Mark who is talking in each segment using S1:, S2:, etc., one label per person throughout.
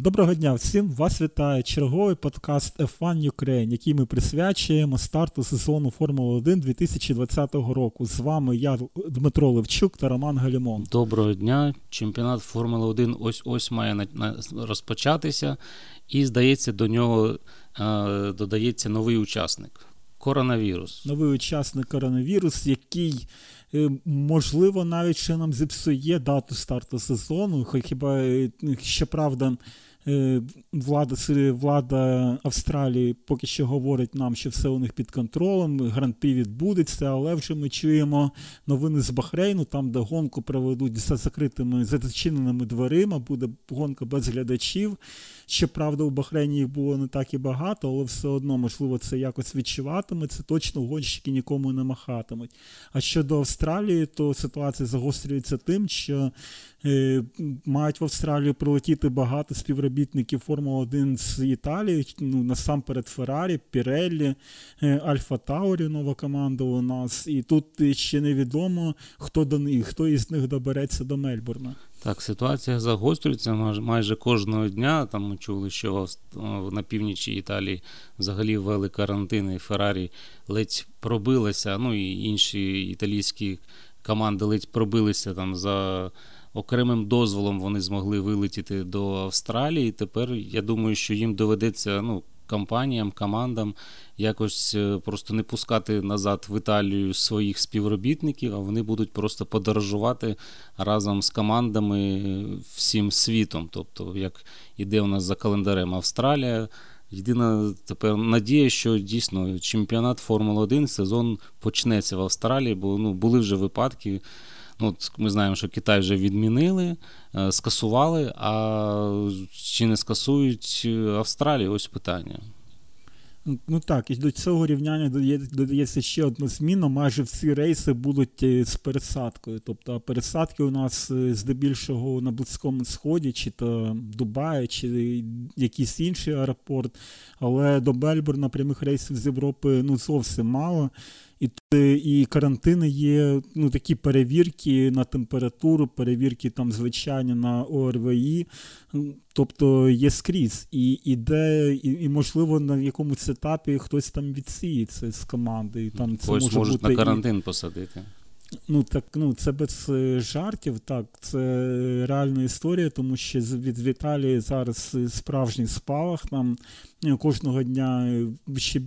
S1: Доброго дня всім! Вас вітає черговий подкаст F1 Ukraine, який ми присвячуємо старту сезону Формули 1 2020 року. З вами я, Дмитро Левчук та Роман Галімон.
S2: Доброго дня! Чемпіонат Формули 1 ось ось має розпочатися, і здається, до нього е, додається новий учасник коронавірус.
S1: Новий учасник коронавірус, який. Е, можливо, навіть ще нам зіпсує дату старту сезону. Хіба е, щоправда, влада влада Австралії поки що говорить нам, що все у них під контролем, гран-прі відбудеться, але вже ми чуємо новини з Бахрейну, там, де гонку проведуть за закритими за зачиненими дверима, буде гонка без глядачів. Щоправда, у Бахрейні їх було не так і багато, але все одно, можливо, це якось відчуватиметься. Точно гонщики нікому не махатимуть. А щодо Австралії, то ситуація загострюється тим, що е, мають в Австралію прилетіти багато співробітників Формули 1 з Італії, ну, насамперед Феррарі, Піреллі, Альфа Таурі, нова команда у нас. І тут ще невідомо, хто до них, хто із них добереться до Мельбурна.
S2: Так, ситуація загострюється майже кожного дня. Там ми чули, що на північі Італії взагалі ввели карантини, і Феррарі ледь пробилися. Ну і інші італійські команди ледь пробилися там за окремим дозволом. Вони змогли вилетіти до Австралії. Тепер я думаю, що їм доведеться ну, компаніям, командам якось е, просто не пускати назад в Італію своїх співробітників, а вони будуть просто подорожувати разом з командами всім світом. Тобто, як іде у нас за календарем Австралія. Єдина тепер надія, що дійсно чемпіонат Формули 1 сезон почнеться в Австралії, бо ну, були вже випадки. Ну, Ми знаємо, що Китай вже відмінили, е, скасували, а чи не скасують Австралію? Ось питання.
S1: Ну так, і до цього рівняння додається ще одна зміна. Майже всі рейси будуть е, з пересадкою. Тобто пересадки у нас е, здебільшого на Близькому Сході, чи то Дубаї, чи якийсь інший аеропорт. Але до Бельбурна прямих рейсів з Європи ну, зовсім мало. І і карантини є ну, такі перевірки на температуру, перевірки там звичайні на ОРВІ, тобто є скрізь. І іде, і, і можливо на якомусь етапі хтось там відсіється з команди. І там це
S2: Ось
S1: може
S2: можуть
S1: бути
S2: на карантин і... посадити.
S1: Ну так ну це без е, жартів, так це реальна історія, тому що від Віталії зараз е, справжній спалах. Там е, кожного дня ще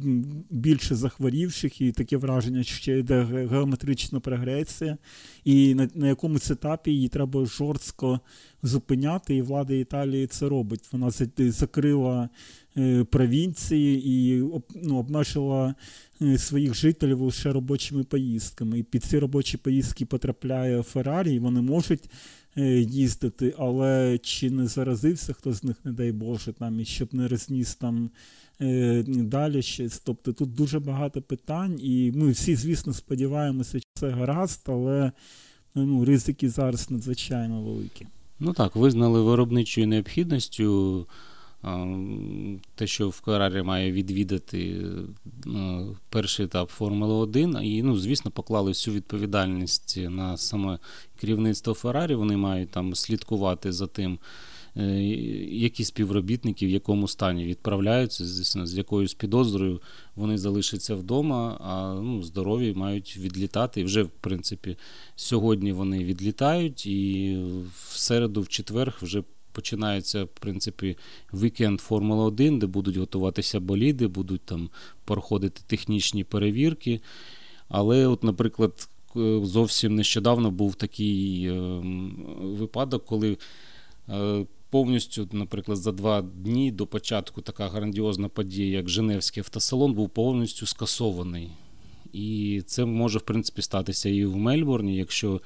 S1: більше захворівших, і таке враження, що йде геометрична прогресія, і на, на якомусь етапі її треба жорстко зупиняти, і влада Італії це робить. Вона закрила провінції і ну, обмежила своїх жителів лише робочими поїздками. І під ці робочі поїздки потрапляє Феррарі, і вони можуть е, їздити, але чи не заразився хто з них, не дай Боже, там, і щоб не розніс там е, далі щось. Тобто тут дуже багато питань, і ми всі, звісно, сподіваємося, що це гаразд, але ну, ризики зараз надзвичайно великі.
S2: Ну так, визнали виробничою необхідністю те, що в Феррарі має відвідати е, перший етап Формули 1, і, ну, звісно, поклали всю відповідальність на саме керівництво Феррарі. Вони мають там слідкувати за тим, е, які співробітники в якому стані відправляються, звісно, з якоюсь підозрою вони залишаться вдома, а ну, здорові мають відлітати. І вже, в принципі, сьогодні вони відлітають, і в середу, в четвер вже починається, в принципі, вікенд Формула 1, де будуть готуватися боліди, будуть там проходити технічні перевірки. Але, от, наприклад, зовсім нещодавно був такий е, випадок, коли. Е, повністю, наприклад, за два дні до початку така грандіозна подія, як Женевський автосалон, був повністю скасований. І це може, в принципі, статися і в Мельбурні, якщо Е,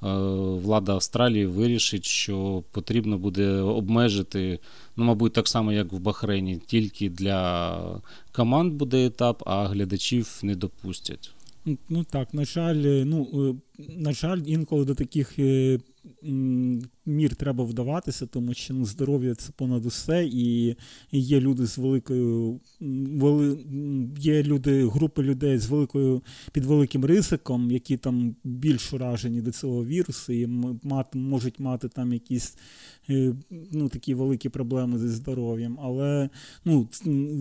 S2: влада Австралії вирішить, що потрібно буде обмежити, ну, мабуть, так само, як в Бахрейні, тільки для команд буде етап, а глядачів не допустять.
S1: Ну так, на жаль, ну на жаль, інколи до таких е, мір треба вдаватися, тому що ну, здоров'я це понад усе, і є люди з великою вели, є люди, групи людей з великою під великим ризиком, які там більш уражені до цього вірусу, і мати, можуть мати там якісь е, ну, такі великі проблеми зі здоров'ям. Але ну,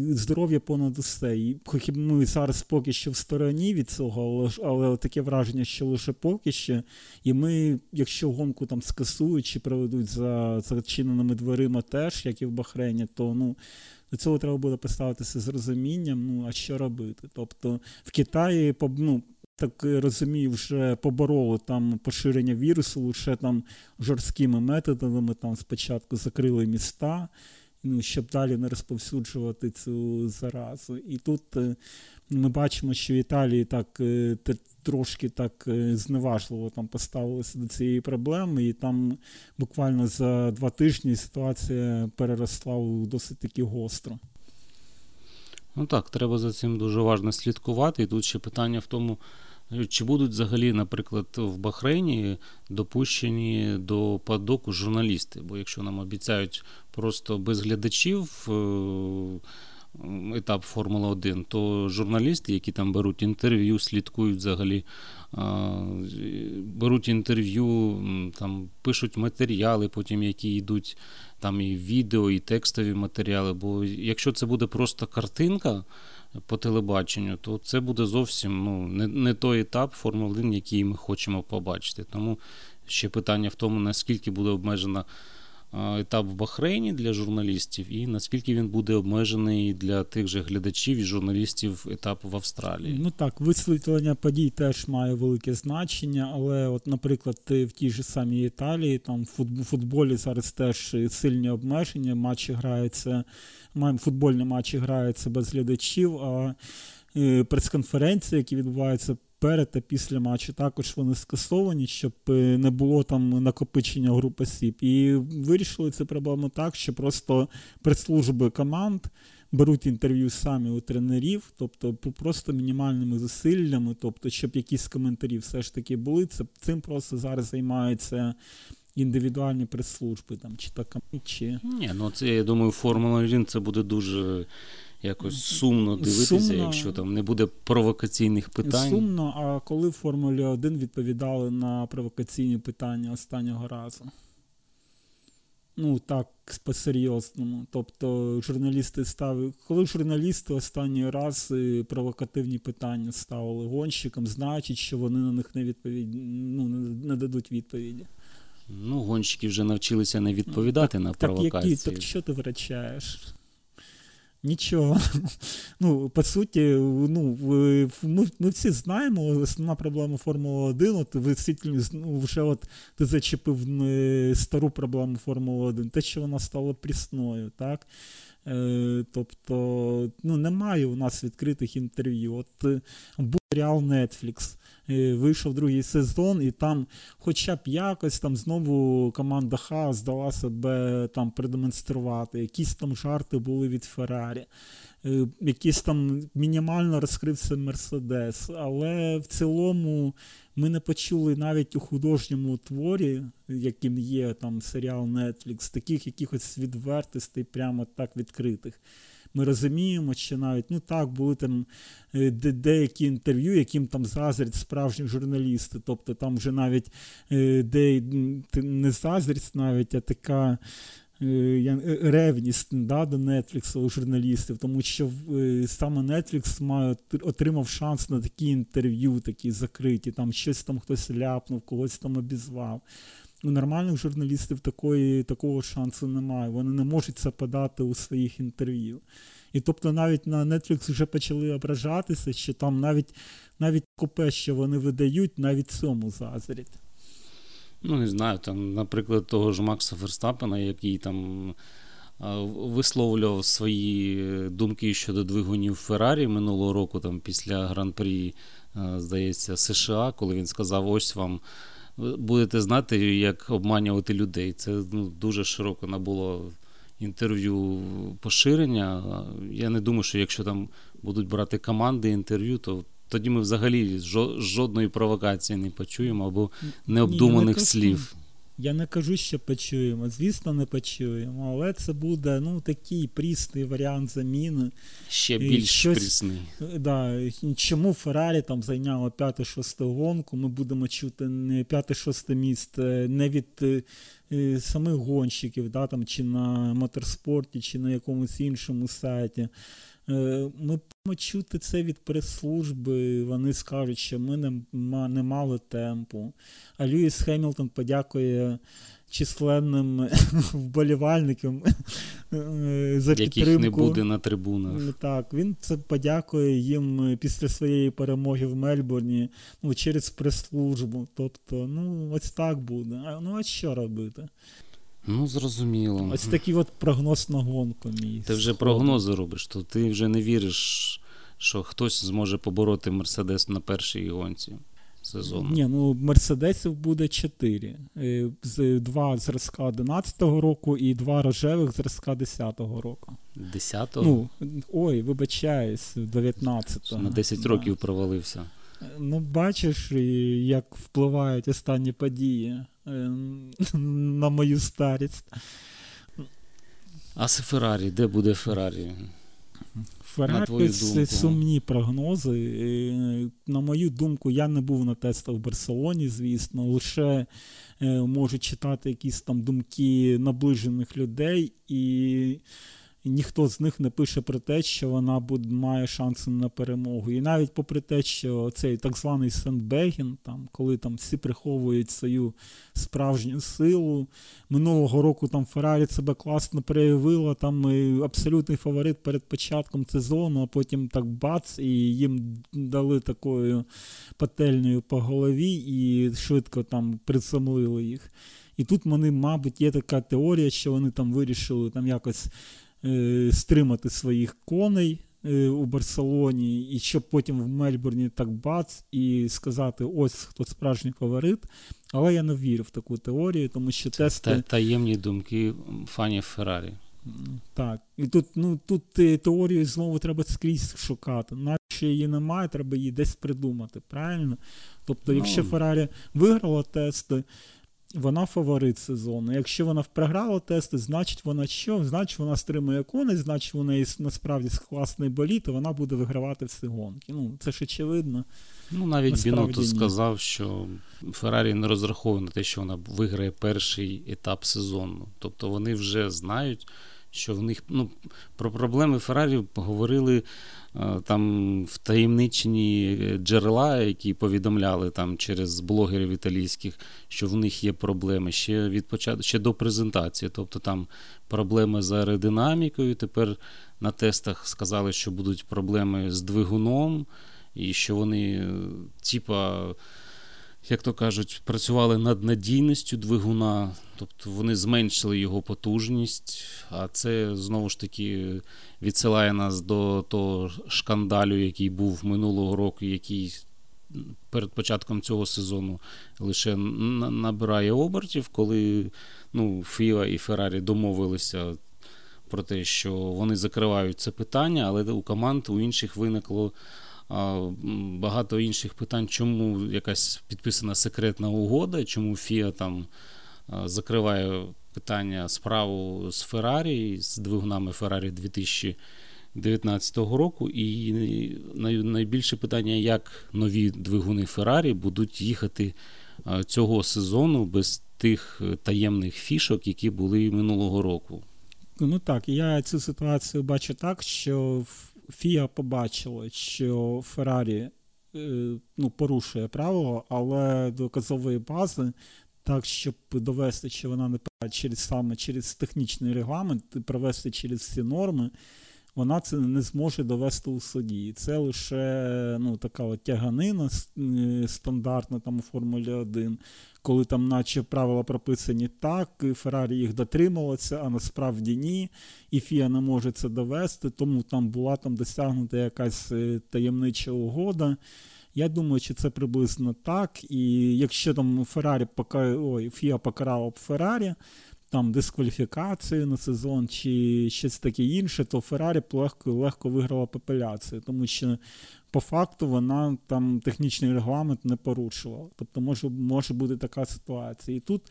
S1: здоров'я понад усе. І ми зараз поки що в стороні від цього, але але таке враження, що лише поки що. І ми, якщо гонку там скасують чи проведуть за зачиненими дверима теж, як і в Бахрейні, то ну. До цього треба буде поставитися з розумінням, ну а що робити. Тобто в Китаї ну, так розумію, вже побороли там поширення вірусу лише там жорсткими методами. Там спочатку закрили міста, ну, щоб далі не розповсюджувати цю заразу. І тут е, ми бачимо, що в Італії так е, трошки так е, зневажливо там поставилися до цієї проблеми, і там буквально за два тижні ситуація переросла у досить таки гостро.
S2: Ну так, треба за цим дуже уважно слідкувати. І тут ще питання в тому, чи будуть взагалі, наприклад, в Бахрейні допущені до падоку журналісти? Бо якщо нам обіцяють просто без глядачів е, етап Формули 1, то журналісти, які там беруть інтерв'ю, слідкують взагалі, беруть інтерв'ю, там пишуть матеріали, потім які йдуть там і відео, і текстові матеріали. Бо якщо це буде просто картинка по телебаченню, то це буде зовсім ну, не, не той етап Формули 1, який ми хочемо побачити. Тому ще питання в тому, наскільки буде обмежена етап в Бахрейні для журналістів, і наскільки він буде обмежений для тих же глядачів і журналістів етап в Австралії.
S1: Ну так, висвітлення подій теж має велике значення, але, от, наприклад, в тій ж самій Італії, там в футболі зараз теж сильні обмеження, матчі граються, футбольні матчі граються без глядачів. а е, Прес-конференції, які відбуваються перед та після матчу. Також вони скасовані, щоб е, не було там накопичення груп осіб. І вирішили цю проблему так, що просто прес-служби команд. Беруть інтерв'ю самі у тренерів, тобто просто мінімальними зусиллями, тобто, щоб якісь коментарі все ж таки були. Це цим просто зараз займаються індивідуальні прес-служби там чи так чи
S2: ні, ну це я думаю, Формула 1 це буде дуже якось сумно дивитися, сумно, якщо там не буде провокаційних питань.
S1: Сумно, а коли в Формулі 1 відповідали на провокаційні питання останнього разу? Ну, так, по-серйозному. Тобто, журналісти ставили. Коли журналісти останній раз е, провокативні питання ставили гонщикам, значить, що вони на них не відповідь... ну, не дадуть відповіді.
S2: Ну, гонщики вже навчилися не відповідати ну, так, на провокації. Так,
S1: які, так що ти врачаєш? Нічого. Ну, По суті, ну, ми ми всі знаємо, основна проблема Формули 1, от ви ну, вже от ти зачепив стару проблему Формули 1, те, що вона стала прісною. так? Е, Тобто, ну, немає у нас відкритих інтерв'ю. От е, був серіал Netflix. Е, вийшов другий сезон, і там, хоча б якось там знову команда Ха здала себе там продемонструвати. Якісь там жарти були від Феррарі, якийсь там мінімально розкрився Мерседес. Але в цілому ми не почули навіть у художньому творі, яким є там серіал Netflix, таких якихось відвертостей, прямо так відкритих. Ми розуміємо, що навіть ну так були там е, деякі інтерв'ю, яким там заздрять справжні журналісти. Тобто там вже навіть е, де не заздрість навіть, а така. Е, ревність да, до Netflix у журналістів, тому що саме Netflix має отримав шанс на такі інтерв'ю, такі закриті, там щось там хтось ляпнув, когось там обізвав. У нормальних журналістів такої, такого шансу немає. Вони не можуть це подати у своїх інтерв'ю. І тобто навіть на Netflix вже почали ображатися, що там навіть навіть купе, що вони видають, навіть цьому заздрять.
S2: Ну, не знаю, там, наприклад, того ж Макса Ферстапена, який там висловлював свої думки щодо двигунів Феррарі минулого року, там після гран-прі, здається, США, коли він сказав: ось вам будете знати, як обманювати людей. Це ну, дуже широко набуло інтерв'ю поширення. Я не думаю, що якщо там будуть брати команди інтерв'ю, то тоді ми взагалі жодної провокації не почуємо або необдуманих Ні, не слів.
S1: Я не кажу, що почуємо. Звісно, не почуємо, але це буде ну, такий прісний варіант заміни.
S2: Ще більш щось, прісний.
S1: Да, Чому Феррарі там зайняло 5-6 гонку? Ми будемо чути не 5-6 місце не від е, самих гонщиків, да, там, чи на моторспорті, чи на якомусь іншому сайті. Е, ми будемо чути це від прес-служби. Вони скажуть, що ми не, мали темпу. А Льюіс Хемілтон подякує численним вболівальникам е, за
S2: Яких
S1: підтримку.
S2: не буде на трибунах.
S1: Так, він це подякує їм після своєї перемоги в Мельбурні ну, через прес-службу. Тобто, ну, ось так буде. А ну а що робити?
S2: Ну, зрозуміло.
S1: Ось такий от прогноз на гонку мій.
S2: Ти вже прогнози робиш, то ти вже не віриш, що хтось зможе побороти Мерседес на першій гонці сезону.
S1: Ні, ну Мерседесів буде чотири. Е, два зразка 11-го року і два рожевих зразка 10-го року.
S2: 10-го?
S1: Ну, Ой, вибачаюсь, 19-го.
S2: На 10 да. років провалився.
S1: Ну, бачиш, як впливають останні події на мою старість.
S2: А з Феррарі, де буде Феррарі?
S1: Феррарі це сумні прогнози. Е, на мою думку, я не був на тестах в Барселоні, звісно, лише е, можу читати якісь там думки наближених людей і ніхто з них не пише про те, що вона буде, має шанси на перемогу. І навіть попри те, що цей так званий Сендбегін, там, коли там всі приховують свою справжню силу, минулого року там Феррарі себе класно проявила, там абсолютний фаворит перед початком сезону, а потім так бац, і їм дали такою пательною по голові і швидко там присамлили їх. І тут вони, мабуть, є така теорія, що вони там вирішили там якось Е, стримати своїх коней е, у Барселоні, і щоб потім в Мельбурні так бац і сказати, ось хто справжній фаворит. Але я не вірю в таку теорію, тому що тести. Та,
S2: таємні думки фанів Феррарі.
S1: Так. І тут ну, тут теорію знову треба скрізь шукати. Якщо її немає, треба її десь придумати. Правильно? Тобто, якщо ну. Феррарі виграла тести, вона фаворит сезону. Якщо вона програла тести, значить вона що? Значить вона стримує конець, значить вона насправді класний боліт, і вона буде вигравати всі гонки. Ну, це ж очевидно.
S2: Ну, навіть Бінотто сказав, що Феррарі не розраховує на те, що вона виграє перший етап сезону. Тобто вони вже знають, що в них ну, про проблеми Феррарі говорили там втаємничені джерела, які повідомляли там через блогерів італійських, що в них є проблеми ще від початку ще до презентації. Тобто там проблеми з аеродинамікою. Тепер на тестах сказали, що будуть проблеми з двигуном, і що вони, е, типа як то кажуть, працювали над надійністю двигуна, тобто вони зменшили його потужність, а це знову ж таки відсилає нас до того шкандалю, який був минулого року, який перед початком цього сезону лише набирає обертів, коли ну, Фіа і Феррарі домовилися. Про те, що вони закривають це питання, але у команд у інших виникло багато інших питань, чому якась підписана секретна угода, чому Фіа там закриває питання справу з Феррарі, з двигунами Феррарі 2019 року. І найбільше питання, як нові двигуни Феррарі будуть їхати цього сезону без тих таємних фішок, які були минулого року.
S1: Ну так, я цю ситуацію бачу так, що Фіа побачила, що Феррарі е, ну, порушує правило, але доказової бази, так, щоб довести, що вона не через саме через технічний регламент, провести через всі норми, вона це не зможе довести у суді. І це лише ну, така от тяганина е, стандартна там у Формулі 1, коли там, наче правила прописані так, і Феррарі їх дотрималося, а насправді ні. І Фіа не може це довести, тому там була там досягнута якась е, таємнича угода. Я думаю, що це приблизно так. І якщо там Феррарі пока... Ой, Фіа покарала б Феррарі, там дискваліфікацію на сезон чи щось таке інше, то Феррарі легко легко виграла популяцію, тому що по факту вона там технічний регламент не порушувала. Тобто може може бути така ситуація. І тут,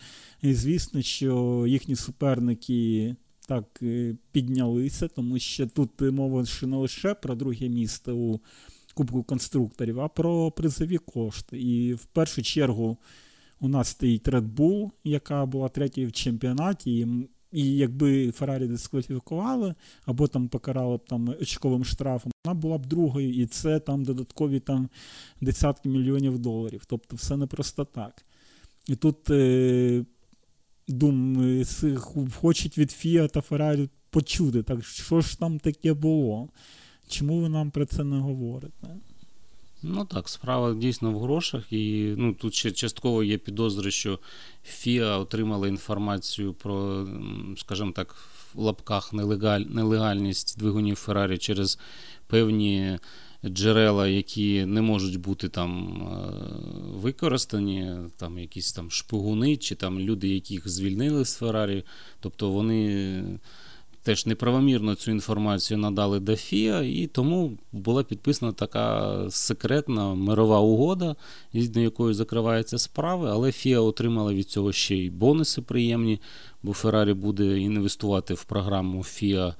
S1: звісно, що їхні суперники так е, піднялися, тому що тут мова ще не лише про друге місце у Кубку конструкторів, а про призові кошти. І в першу чергу у нас стоїть Red Bull, яка була третьою в чемпіонаті. І, і якби Феррарі дискваліфікували або там покарали там очковим штрафом, вона була б другою, і це там додаткові там десятки мільйонів доларів. Тобто все не просто так. І тут е, дум е, хочуть від Фіа та Феррарі почути, так що ж там таке було? Чому ви нам про це не говорите?
S2: Ну так, справа дійсно в грошах, і ну, тут ще частково є підозри, що ФІА отримала інформацію про, скажімо так, в лапках нелегаль, нелегальність двигунів Феррарі через певні джерела, які не можуть бути там е, використані, там якісь там шпигуни, чи там люди, яких звільнили з Феррарі, тобто вони теж неправомірно цю інформацію надали до ФІА, і тому була підписана така секретна мирова угода, згідно якої закриваються справи, але ФІА отримала від цього ще й бонуси приємні, бо Феррарі буде інвестувати в програму ФІА.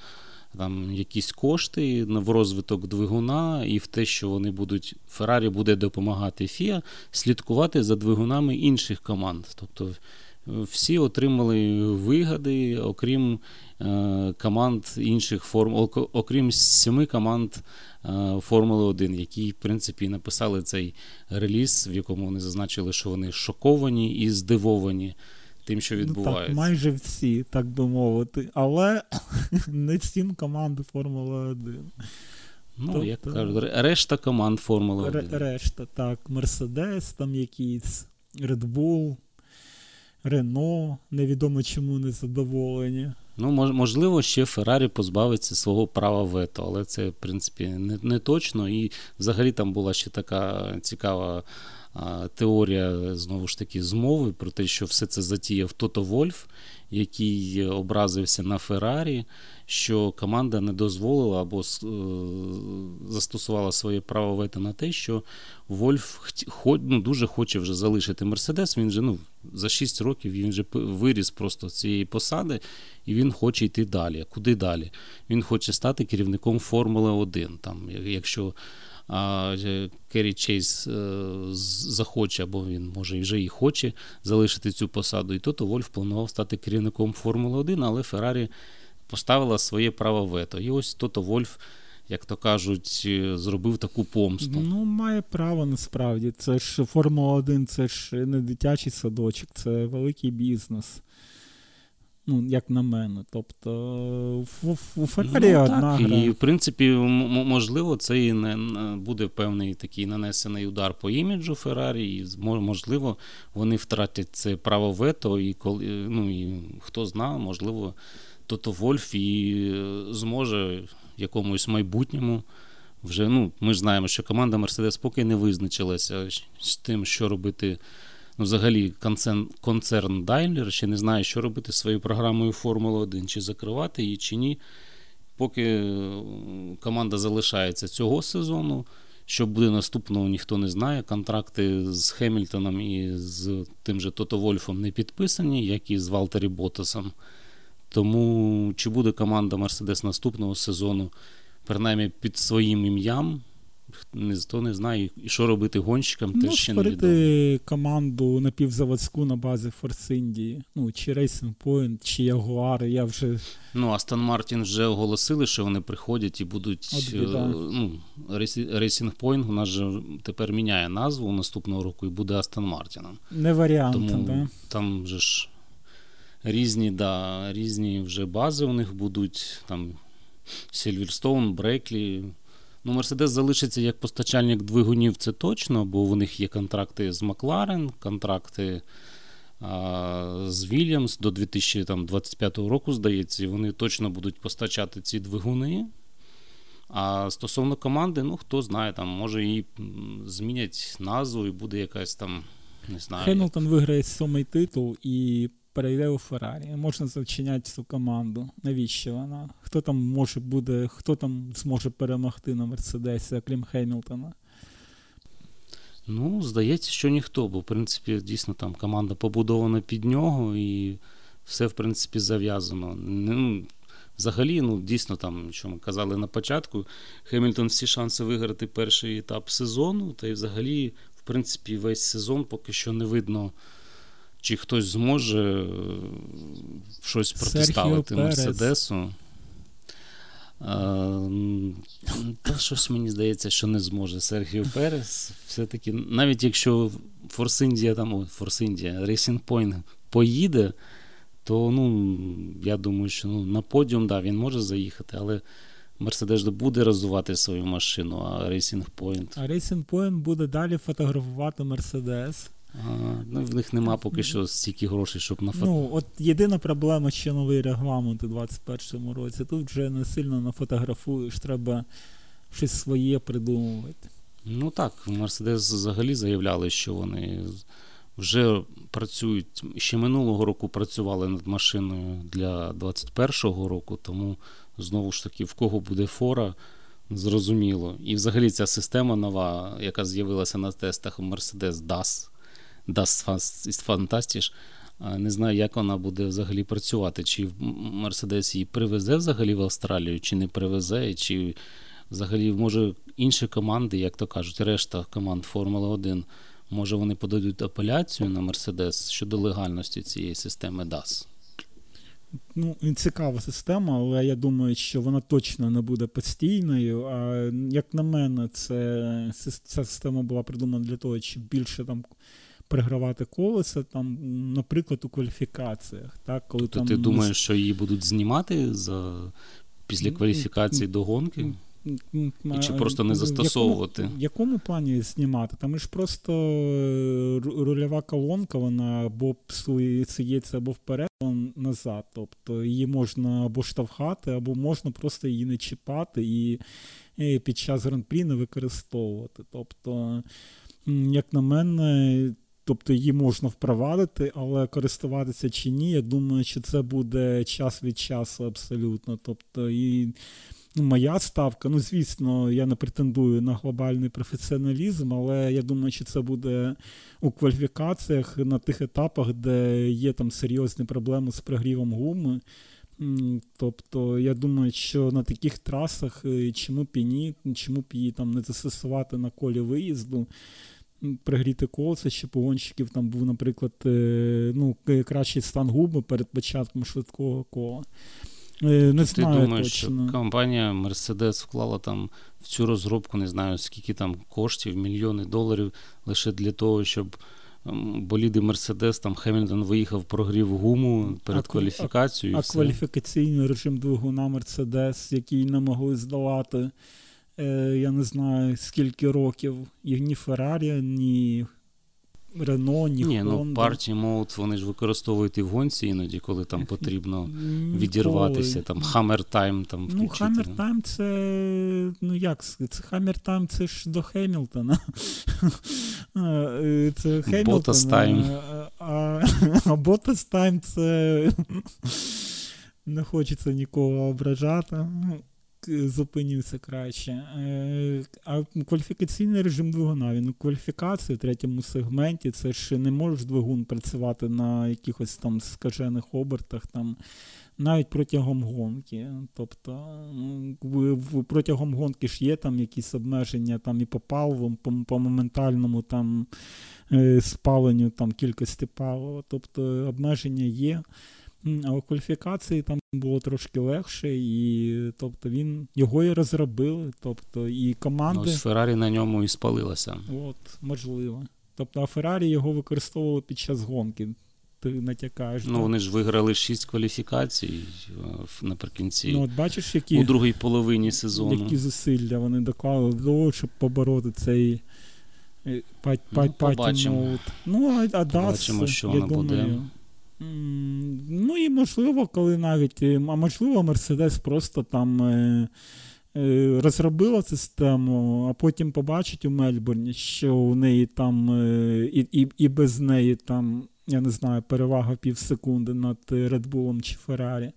S2: Там якісь кошти в розвиток двигуна і в те, що вони будуть Феррарі буде допомагати ФІА слідкувати за двигунами інших команд. Тобто всі отримали вигоди, окрім е, команд інших форм, окрім семи команд е, Формули 1, які, в принципі, написали цей реліз, в якому вони зазначили, що вони шоковані і здивовані. Тим, що відбувається.
S1: Ну, так, Майже всі, так би мовити, але не сім команди Формули 1.
S2: Ну, тобто, як кажуть, решта команд Формули 1.
S1: Решта, так. Мерседес, там якийсь, Red Bull, Рено, невідомо чому не задоволені.
S2: Ну, можливо, ще Феррарі позбавиться свого права вето, але це, в принципі, не не точно. І взагалі там була ще така цікава теорія знову ж таки змови про те, що все це затіяв Тото Вольф, який образився на Феррарі, що команда не дозволила або е, застосувала своє право вето на те, що Вольф ну, дуже хоче вже залишити Мерседес. Він же ну, за 6 років він вже виріс просто цієї посади, і він хоче йти далі. Куди далі? Він хоче стати керівником Формули 1. Там, Якщо а Керрі Чейз е, захоче, або він може вже і хоче залишити цю посаду. І то Вольф планував стати керівником Формули 1, але Феррарі поставила своє право вето. І ось Тото Вольф. Як то кажуть, е, зробив таку помсту.
S1: Ну, має право насправді. Це ж Формула 1, це ж не дитячий садочок, це великий бізнес. Ну, як на мене. Тобто у Феррарі ну, одна гра.
S2: І, в принципі, можливо, це і не буде певний такий нанесений удар по іміджу Феррарі, і можливо, вони втратять це право вето, і коли ну, і хто знає, можливо, Тото Вольф і е, зможе в якомусь майбутньому. Вже ну, ми ж знаємо, що команда Мерседес поки не визначилася з тим, що робити ну, взагалі концерн концерн Daimler ще не знає, що робити з своєю програмою Формула 1, чи закривати її, чи ні. Поки е, команда залишається цього сезону. Що буде наступного, ніхто не знає. Контракти з Гемільтоном і з тим же Тото Вольфом не підписані, як і з Валтері Ботасом. Тому чи буде команда Мерседес наступного сезону, принаймні під своїм ім'ям, ніхто не знає, і що робити гонщикам, ну, теж ще не відомо.
S1: команду напівзаводську на базі Форс Індії, ну, чи Racing Point, чи Ягуар, я вже...
S2: Ну, Астон Мартін вже оголосили, що вони приходять і будуть. От, е, ну, Racing Point у нас же тепер міняє назву наступного року і буде Астон Мартіном.
S1: Не варіант,
S2: Тому
S1: да?
S2: там вже ж різні, да, різні вже бази у них будуть, там Сільверстоун, Бреклі. Ну, Мерседес залишиться як постачальник двигунів, це точно, бо у них є контракти з Макларен, контракти а, з Вільямс до 2025 року, здається, і вони точно будуть постачати ці двигуни. А стосовно команди, ну хто знає, там може і змінять назву, і буде якась там. не знаю.
S1: Хемілтон виграє сьомий титул і перейде у Феррарі. Можна зачиняти цю команду. Навіщо вона? Хто там може буде, хто там зможе перемогти на Мерседесі, окрім Хемілтона?
S2: Ну, здається, що ніхто, бо в принципі дійсно там команда побудована під нього і все, в принципі, зав'язано. Ну, Взагалі, ну, дійсно, там, що ми казали на початку, Хемільтон всі шанси виграти перший етап сезону, та й взагалі, в принципі, весь сезон поки що не видно, чи хтось зможе е, щось протиставити Мерседесу. Та щось мені здається, що не зможе Сергіо Перес. Все-таки, навіть якщо Форсиндія там, ой, Форсиндія, Racing Point поїде, то ну, я думаю, що ну, на подіум да, він може заїхати, але Мерседес буде розвивати свою машину, а Racing Point.
S1: А Racing Point буде далі фотографувати Мерседес.
S2: А, ну, В них нема поки що стільки грошей, щоб на фото.
S1: Ну, от єдина проблема, що новий регламент у 2021 році. Тут вже не сильно нафотографуєш, треба щось своє придумувати.
S2: Ну так, Мерседес взагалі заявляли, що вони вже працюють. Ще минулого року працювали над машиною для 2021 року, тому знову ж таки, в кого буде фора. Зрозуміло. І взагалі ця система нова, яка з'явилася на тестах Mercedes DAS, DAS Fantastisch, не знаю, як вона буде взагалі працювати. Чи Мерседес її привезе взагалі в Австралію, чи не привезе, чи взагалі, може, інші команди, як то кажуть, решта команд Формули 1, може вони подадуть апеляцію на Мерседес щодо легальності цієї системи DAS.
S1: Ну, цікава система, але я думаю, що вона точно не буде постійною. А як на мене, це ця система була придумана для того, щоб більше там перегравати колеса, там, наприклад, у кваліфікаціях. Так, коли
S2: тобто
S1: там...
S2: Ти думаєш, що її будуть знімати за... після кваліфікації до гонки? І Чи просто не застосовувати?
S1: В якому, в якому плані знімати? Там ж просто е, рульова колонка, вона або псується або вперед, або назад. Тобто її можна або штовхати, або можна просто її не чіпати і, і під час гран-прі не використовувати. Тобто, як на мене, Тобто її можна впровадити, але користуватися чи ні, я думаю, що це буде час від часу абсолютно. Тобто, і ну, моя ставка, ну звісно, я не претендую на глобальний професіоналізм, але я думаю, що це буде у кваліфікаціях на тих етапах, де є там серйозні проблеми з прогрівом гуми. Тобто, я думаю, що на таких трасах е, чому б і ні, чому б її там не застосувати на колі виїзду пригріти колеса, щоб погонщиків там був, наприклад, е, ну, кращий стан губи перед початком швидкого кола. Е, не
S2: Ти думаєш,
S1: точно.
S2: що компанія Mercedes вклала там в цю розробку, не знаю, скільки там коштів, мільйони доларів лише для того, щоб боліди Мерседес, там Хемільтон виїхав, прогрів гуму перед а, кваліфікацією.
S1: А, а кваліфікаційний режим двигуна Мерседес, який не могли здолати е, я не знаю скільки років, і ні Феррарі, ні Рено, ні Ні,
S2: ну Party Mode вони ж використовують і в гонці іноді, коли там потрібно відірватися. Там Hammer Time там
S1: Ну, Hammer Time це. Ну як це Hammer Time це ж до Хемілтона. Е, це Хемілтона.
S2: Ботас Time.
S1: А Ботас Time це. Не хочеться нікого ображати зупинився краще. Е, а кваліфікаційний режим двигуна, він кваліфікації в третьому сегменті це ж не може двигун працювати на якихось там скажених обертах, там, навіть протягом гонки. Тобто протягом гонки ж є там якісь обмеження там і по паливу, по, по моментальному там е, спаленню там, кількості палива. Тобто обмеження є. А у кваліфікації там було трошки легше, і тобто він його і розробили. Тобто і команди. Ну,
S2: Феррарі на ньому і спалилася.
S1: От, можливо. Тобто, а Феррарі його використовували під час гонки. Ти натякаєш.
S2: Ну, так? вони ж виграли шість кваліфікацій наприкінці.
S1: Ну, от бачиш, які,
S2: у другій половині сезону.
S1: Які зусилля вони доклали до того, щоб побороти цей е, паті ну,
S2: побачимо.
S1: Ну, а, а
S2: Побачимо, що
S1: я
S2: вона
S1: думаю,
S2: буде.
S1: Ну і можливо, коли навіть, е, а можливо, Мерседес просто там е, е, розробила систему, а потім побачить у Мельбурні, що у неї там і і, і без неї там я не знаю, перевага пів секунди над Red Bull чи Ferrari,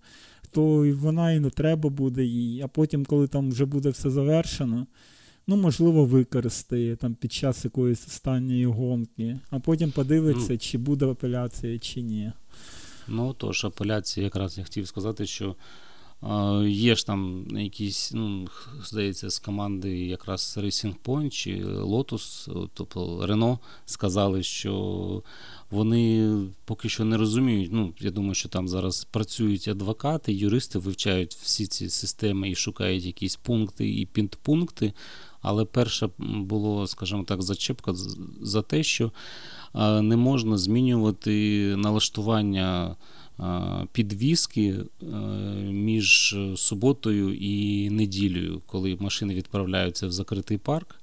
S1: то вона і не треба буде їй. А потім, коли там вже буде все завершено, ну, можливо, використає там під час якоїсь останньої гонки, а потім подивиться, mm. чи буде апеляція, чи ні.
S2: Ну, тож, апеляція, якраз я хотів сказати, що Є ж там якісь, ну, здається, з команди якраз Racing Point чи Lotus, тобто Renault, сказали, що вони поки що не розуміють. Ну, я думаю, що там зараз працюють адвокати, юристи вивчають всі ці системи і шукають якісь пункти і підпункти. Але перше було, скажімо так, зачепка за те, що не можна змінювати налаштування підвіски е, між суботою і неділею, коли машини відправляються в закритий парк.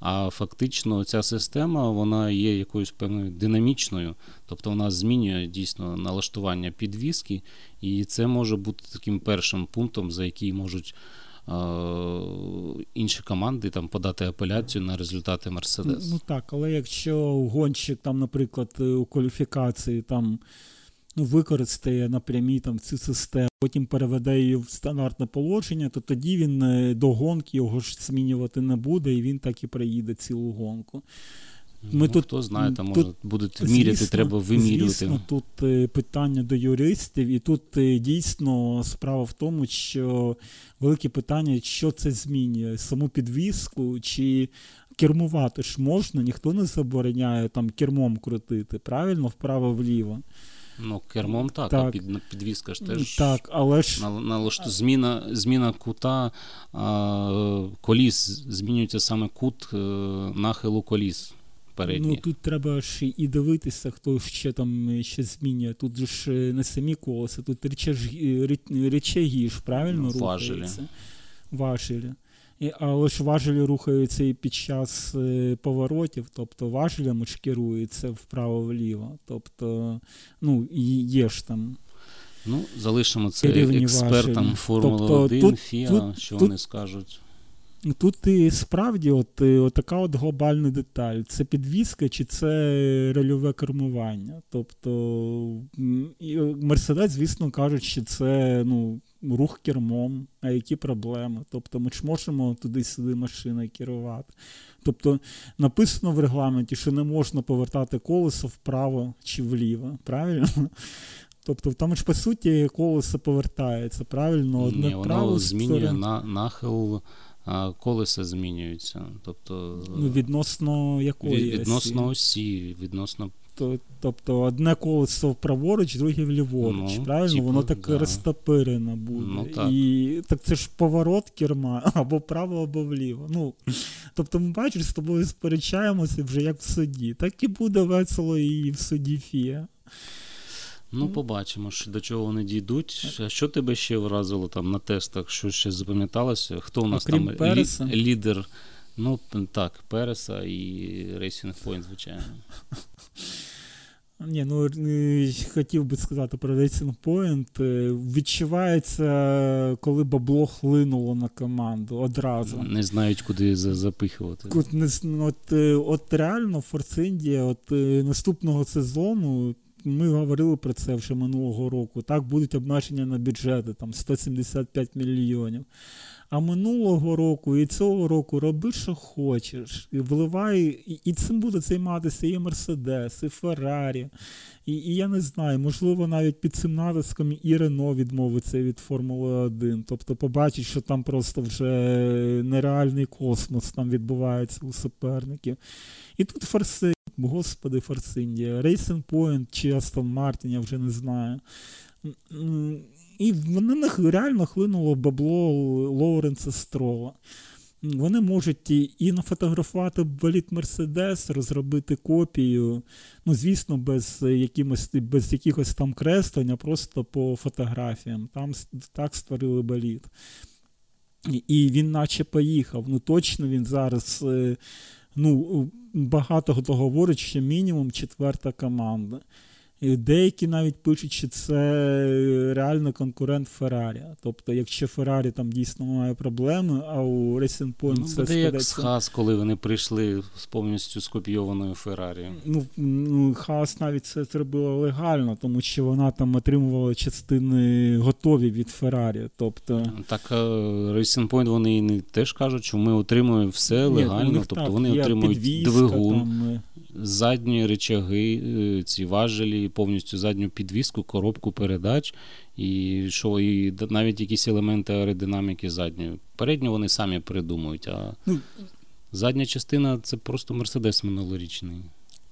S2: А фактично ця система вона є якоюсь певною динамічною, тобто вона змінює дійсно налаштування підвіски, і це може бути таким першим пунктом, за який можуть е- інші команди там подати апеляцію на результати Мерседес.
S1: Ну так, але якщо гонщик там, наприклад, у кваліфікації там ну, використає напрямі там цю систему, потім переведе її в стандартне положення, то тоді він е, до гонки його ж змінювати не буде, і він так і приїде цілу гонку.
S2: Ми ну, тут, Хто знає, там може будуть міряти, звісно, треба вимірювати.
S1: Звісно, Тут е, питання до юристів, і тут е, дійсно справа в тому, що велике питання, що це змінює, саму підвіску, чи кермувати ж можна, ніхто не забороняє там кермом крутити, правильно, вправо-вліво.
S2: Ну, кермом так, так. а під, підвізка ж теж
S1: так, але ж...
S2: на, на, зміна зміна кута а, коліс, змінюється саме кут а, е, нахилу коліс. Передні.
S1: Ну тут треба ж і дивитися, хто ще там ще змінює. Тут ж е, не самі колеса, тут речаги ж правильно ну, рухаються. Важелі. І, але ж важелі рухаються і під час е, поворотів, тобто важелями ж керується вправо-вліво. Тобто, ну, є ж там.
S2: Ну, залишимо це експертам Формули тобто, 1, тут, ФІА, тут, що тут, вони скажуть.
S1: Тут і справді от, от така от глобальна деталь. Це підвізка чи це рельове кермування. Тобто Мерседес, звісно, кажуть, що це ну, рух кермом, а які проблеми. Тобто ми ж можемо туди-сюди машиною керувати. Тобто написано в регламенті, що не можна повертати колесо вправо чи вліво. Правильно? Тобто там ж по суті колесо повертається, правильно?
S2: Одне Ні, воно змінює на, нахил колеса змінюються. Тобто,
S1: ну, Відносно якої?
S2: Відносно осі, відносно.
S1: Тобто одне колесо праворуч, друге вліворуч. Ну, правильно? Типу, Воно так да. розтопирене буде. Ну, так. І так це ж поворот керма або право, або вліво. Ну, Тобто, ми бачиш, з тобою сперечаємося вже як в суді. Так і буде весело і в суді Фія.
S2: Ну, побачимо, що до чого вони дійдуть. А що тебе ще вразило там на тестах? Що ще запам'яталося? Хто у нас
S1: Окрім там Переса?
S2: лідер? Ну, так, Переса і Racing Point, звичайно.
S1: Ні, ну хотів би сказати про Racing Point. Е, відчувається, коли бабло хлинуло на команду одразу.
S2: Не знають, куди запихувати.
S1: От, от, е, от реально Force India от е, наступного сезону ми говорили про це вже минулого року. Так, будуть обмеження на бюджети, там 175 мільйонів. А минулого року і цього року роби, що хочеш, і вливай, і, і цим буде займатися і Мерседес, і Феррарі. І, і я не знаю, можливо, навіть під цим натиском і Рено відмовиться від Формули 1. Тобто побачить, що там просто вже нереальний космос там відбувається у суперників. І тут форси Господи, Форсиндія, Racing Point чи Aston Martin, я вже не знаю. І вони них реально хлинуло бабло Лоуренса Строла. Вони можуть і нафотографувати боліт Мерседес, розробити копію. Ну, звісно, без якимось, без якихось там креслень, а просто по фотографіям. Там так створили боліт. І він наче поїхав. Ну, точно він зараз. Ну, багато хто говорить, що мінімум четверта команда. Деякі навіть пишуть, що це реально конкурент Феррарі. Тобто, якщо Феррарі там дійсно має проблеми, а у Racing Point
S2: ну,
S1: це
S2: буде як з Хас, коли вони прийшли з повністю скопійованою Феррарі.
S1: Ну, ну Хас навіть це зробила легально, тому що вона там отримувала частини готові від Феррарі. Тобто...
S2: Так е, Racing Point вони не теж кажуть, що ми отримуємо все легально,
S1: Ні,
S2: тобто
S1: так,
S2: вони отримують
S1: підвізка,
S2: двигун.
S1: Там,
S2: задні речаги, е, ці важелі, повністю задню підвіску, коробку передач, і що і навіть якісь елементи аеродинаміки задньої. Передню вони самі придумують, а ну, задня частина це просто Мерседес минулорічний.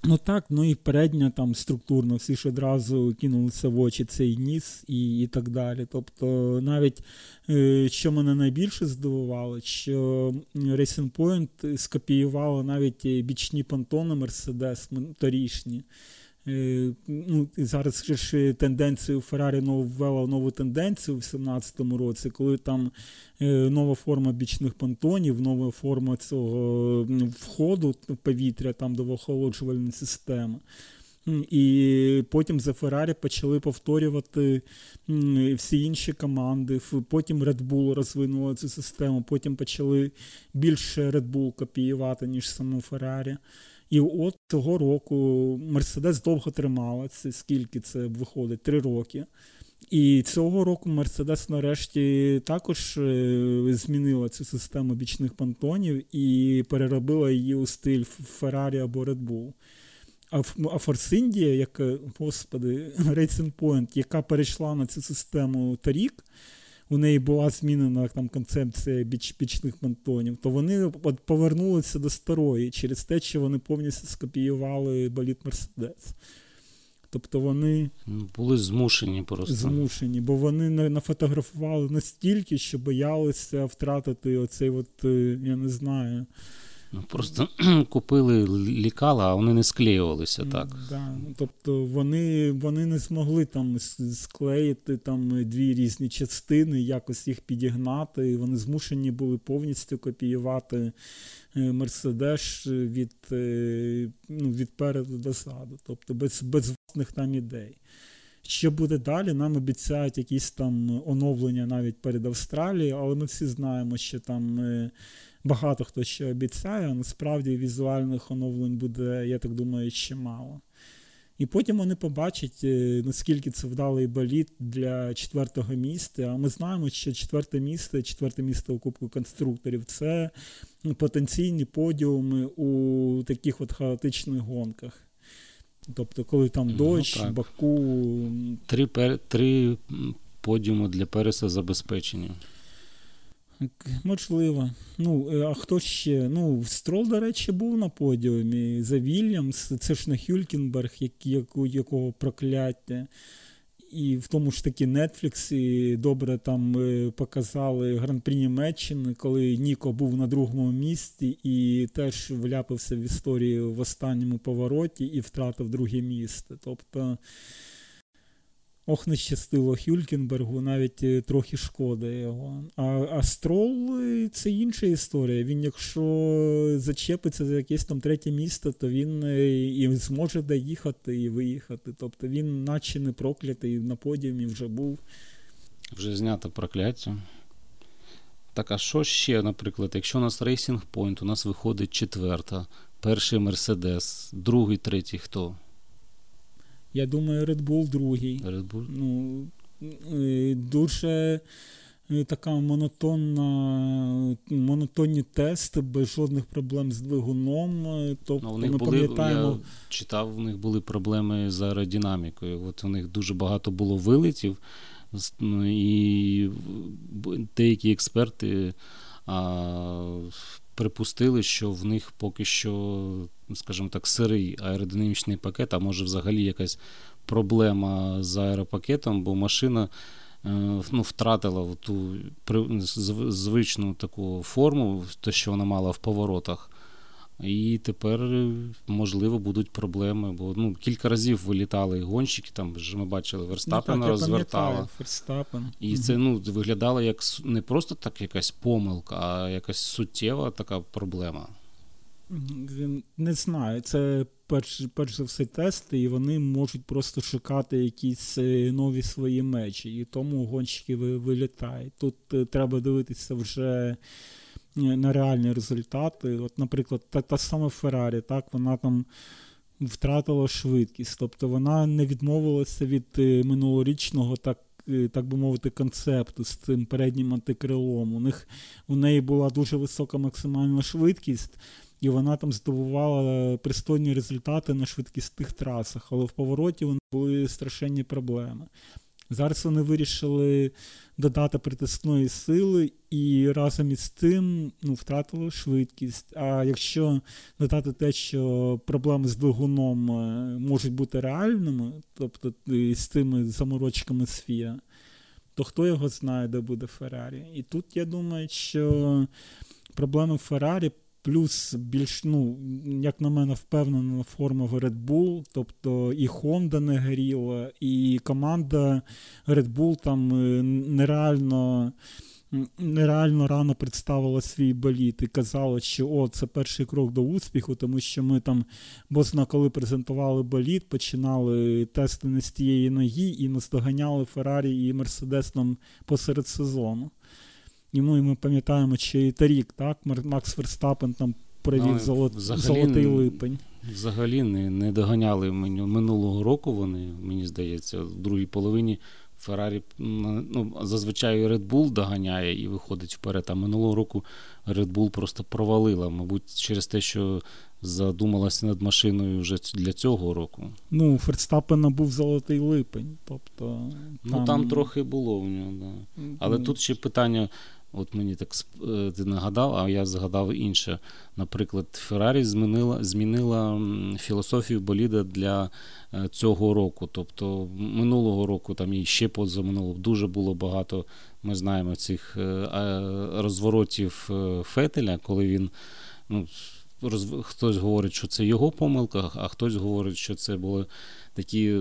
S1: Ну так, ну і передня там структурно, всі ж одразу кинулися в очі цей ніс і і так далі. Тобто, навіть е, що мене найбільше здивувало, що Racing Point скопіювало навіть бічні понтони Мерседес торішні. Е, ну, Зараз ж тенденцію Феррарі ввела нову тенденцію в 2017 році, коли там е, нова форма бічних понтонів, нова форма цього входу повітря там до охолоджувальної системи. І потім за Феррарі почали повторювати всі інші команди. Потім Red Bull розвинула цю систему, потім почали більше Red Bull копіювати, ніж саму Феррарі. І от цього року Мерседес довго тримала це, скільки це виходить? Три роки. І цього року Мерседес нарешті також е, змінила цю систему бічних понтонів і переробила її у стиль Ferrari або Red Bull. А India, яка, господи, Racing Point, яка перейшла на цю систему торік, у неї була змінена там концепція біч, бічних понтонів, то вони от повернулися до старої через те, що вони повністю скопіювали боліт Мерседес. Тобто вони
S2: ну, були змушені просто.
S1: Змушені, бо вони нафотографували настільки, що боялися втратити оцей, от, е, я не знаю.
S2: Ну, Просто купили лікала, а вони не склеювалися так.
S1: Да. Тобто вони вони не змогли там склеїти там дві різні частини, якось їх підігнати. Вони змушені були повністю копіювати Мерседес від е, ну, від переду до ззаду, тобто без, без власних там ідей. Що буде далі? Нам обіцяють якісь там оновлення навіть перед Австралією, але ми всі знаємо, що там е, багато хто ще обіцяє, а насправді візуальних оновлень буде, я так думаю, ще мало. І потім вони побачать, е, наскільки це вдалий боліт для четвертого міста. А ми знаємо, що четверте місце, четверте місце у Кубку конструкторів це потенційні подіуми у таких от хаотичних гонках. Тобто, коли там ну, дощ, ну, Баку.
S2: Три три подіуми для переса забезпечення.
S1: Можливо. Ну, е, а хто ще? Ну, Строл, до речі, був на подіумі. За Вільямс, це ж не Хюлькінберг, як, якого прокляття. І в тому ж таки Netflix добре там е, показали гран-прі Німеччини, коли Ніко був на другому місці і теж вляпився в історію в останньому повороті і втратив друге місце. Тобто Ох, не щастило Хюлькенбергу, навіть е, трохи шкода його. А а Строл е, це інша історія. Він, якщо зачепиться за якесь там третє місто, то він е, і зможе доїхати і виїхати. Тобто він, наче не проклятий, на подіумі вже був.
S2: Вже знято прокляття. Так, а що ще, наприклад, якщо у нас Racing Point, у нас виходить четверта, перший Мерседес, другий, третій хто?
S1: Я думаю, Red Bull другий.
S2: Red Bull?
S1: Ну, е, Дуже е, така монотонна, монотонні тести, без жодних проблем з двигуном. Е, тобто, ну, у них ми були, пам'ятаємо... Я
S2: читав, у них були проблеми з аеродинамікою. От у них дуже багато було вилетів, ну, і деякі експерти. А, Припустили, що в них поки що, скажімо так, сирий аеродинамічний пакет, а може взагалі якась проблема з аеропакетом, бо машина е, ну, втратила ту звичну таку форму, те, що вона мала в поворотах. І тепер, можливо, будуть проблеми, бо ну, кілька разів вилітали гонщики, там вже ми бачили, Верстапена ну, розвертала.
S1: Верстапен.
S2: І це ну, виглядало як не просто так якась помилка, а якась суттєва така проблема.
S1: Не знаю, це перш перш за все тести, і вони можуть просто шукати якісь е, нові свої мечі, і тому гонщики вилітають. Тут е, треба дивитися вже е, на реальні результати. От, Наприклад, та, та сама Феррарі, так, вона там втратила швидкість, тобто вона не відмовилася від минулорічного так. Так би мовити, концепту з цим переднім антикрилом. У них у неї була дуже висока максимальна швидкість, і вона там здобувала пристойні результати на швидкістих трасах, але в повороті вони були страшенні проблеми. Зараз вони вирішили додати притисної сили і разом із тим ну, втратили швидкість. А якщо додати те, що проблеми з двигуном е, можуть бути реальними, тобто з тими заморочками з то хто його знає, де буде Феррарі? І тут я думаю, що проблеми Феррарі Плюс більш, ну, як на мене, впевнена форма в Red Bull, тобто і Honda не горіла, і команда Red Bull там е, нереально нереально рано представила свій боліт і казала, що о, це перший крок до успіху, тому що ми там, бозна, коли презентували боліт, починали тести не з тієї ноги і наздоганяли Феррарі і Мерседес нам посеред сезону. І ну, і ми пам'ятаємо, і торік, так, Макс Верстапен там провів ну, золот, золотий липень.
S2: Взагалі не не доганяли минулого року. Вони, мені здається, в другій половині Феррарі ну, зазвичай Red Bull доганяє і виходить вперед. А минулого року Red Bull просто провалила, мабуть, через те, що задумалася над машиною вже для цього року.
S1: Ну, у Ферстапена був золотий липень. тобто...
S2: Там... Ну там трохи було в нього, да. Але ну... тут ще питання. От мені так е, ти нагадав, а я згадав інше. Наприклад, Феррарі змінила змінила філософію боліда для е, цього року. Тобто минулого року, там і ще позаминулого, дуже було багато. Ми знаємо цих е, розворотів Фетеля, коли він. ну, роз... Хтось говорить, що це його помилка, а хтось говорить, що це були такі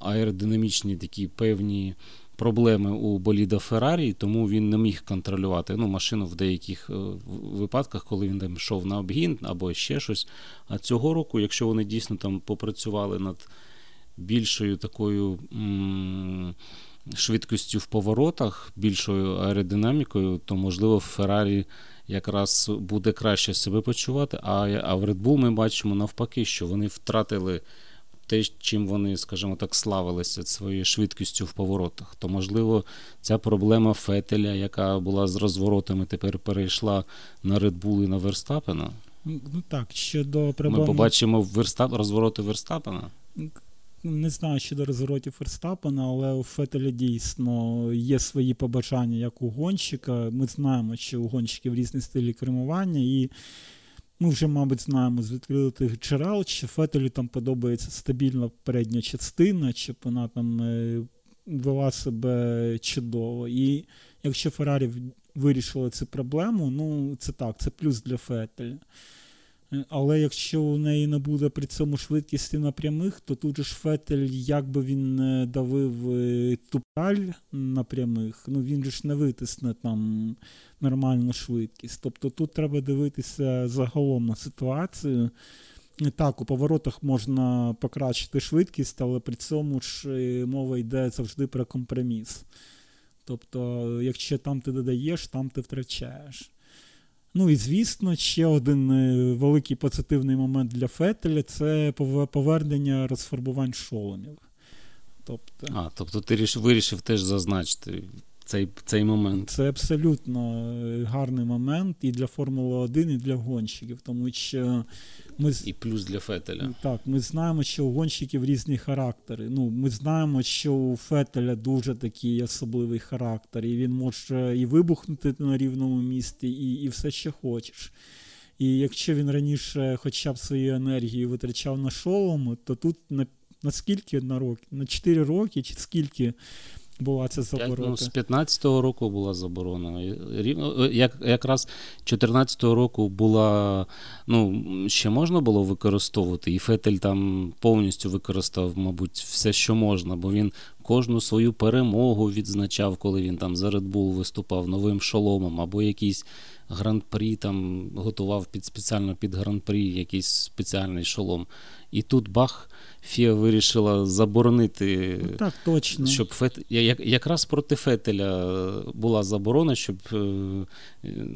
S2: аеродинамічні, такі певні проблеми у боліда Феррарі, тому він не міг контролювати ну, машину в деяких е, випадках, коли він там йшов на обгін або ще щось. А цього року, якщо вони дійсно там попрацювали над більшою такою м- швидкістю в поворотах, більшою аеродинамікою, то можливо в Феррарі. Якраз буде краще себе почувати, а а в Red Bull ми бачимо навпаки, що вони втратили те, чим вони, скажімо так, славилися своєю швидкістю в поворотах, то можливо ця проблема Фетеля, яка була з розворотами, тепер перейшла на Red Bull і на Верстапена.
S1: Ну так, щодо проблеми...
S2: Ми побачимо Верстап... розвороти Верстапена.
S1: Не знаю щодо розворотів Ферстапена, але у Фетеля дійсно є свої побажання як у гонщика. Ми знаємо, що у гонщиків різні стилі кермування, і ми вже, мабуть, знаємо з відкритих джерел, що Фетелю там подобається стабільна передня частина, чи вона там е, вела себе чудово. І якщо Феррарі вирішили цю проблему, ну це так, це плюс для Фетеля. Але якщо у неї не буде при цьому швидкісті на прямих, то тут же ж Фетель, як би він не давив е, тупаль на прямих, ну він же ж не витисне там нормальну швидкість. Тобто тут треба дивитися загалом на ситуацію. Так, у поворотах можна покращити швидкість, але при цьому ж е, мова йде завжди про компроміс. Тобто, якщо там ти додаєш, там ти втрачаєш. Ну і звісно, ще один е, великий позитивний момент для Фетеля це повернення розфарбувань шоломів.
S2: Тобто, А, тобто ти вирішив теж зазначити цей цей момент.
S1: Це абсолютно е, гарний момент і для Формули 1, і для гонщиків, тому що ми
S2: і плюс для Фетеля.
S1: Так, ми знаємо, що у гонщиків різні характери. Ну, Ми знаємо, що у Фетеля дуже такий особливий характер, і він може і вибухнути на рівному місці, і, і все, що хочеш. І якщо він раніше хоча б свою енергію витрачав на шолом, то тут на на скільки на роки? На 4 роки, чи скільки була ця заборона?
S2: Ну, з 15-го року була заборона. Як, Якраз 14-го року була, ну, ще можна було використовувати, і Фетель там повністю використав, мабуть, все, що можна, бо він кожну свою перемогу відзначав, коли він там за Red Bull виступав новим шоломом або якісь гран-прі, там готував під спеціально під гран-прі якийсь спеціальний шолом. І тут бах, Фіа вирішила заборонити,
S1: ну, так, точно.
S2: щоб Фет... якраз проти Фетеля була заборона, щоб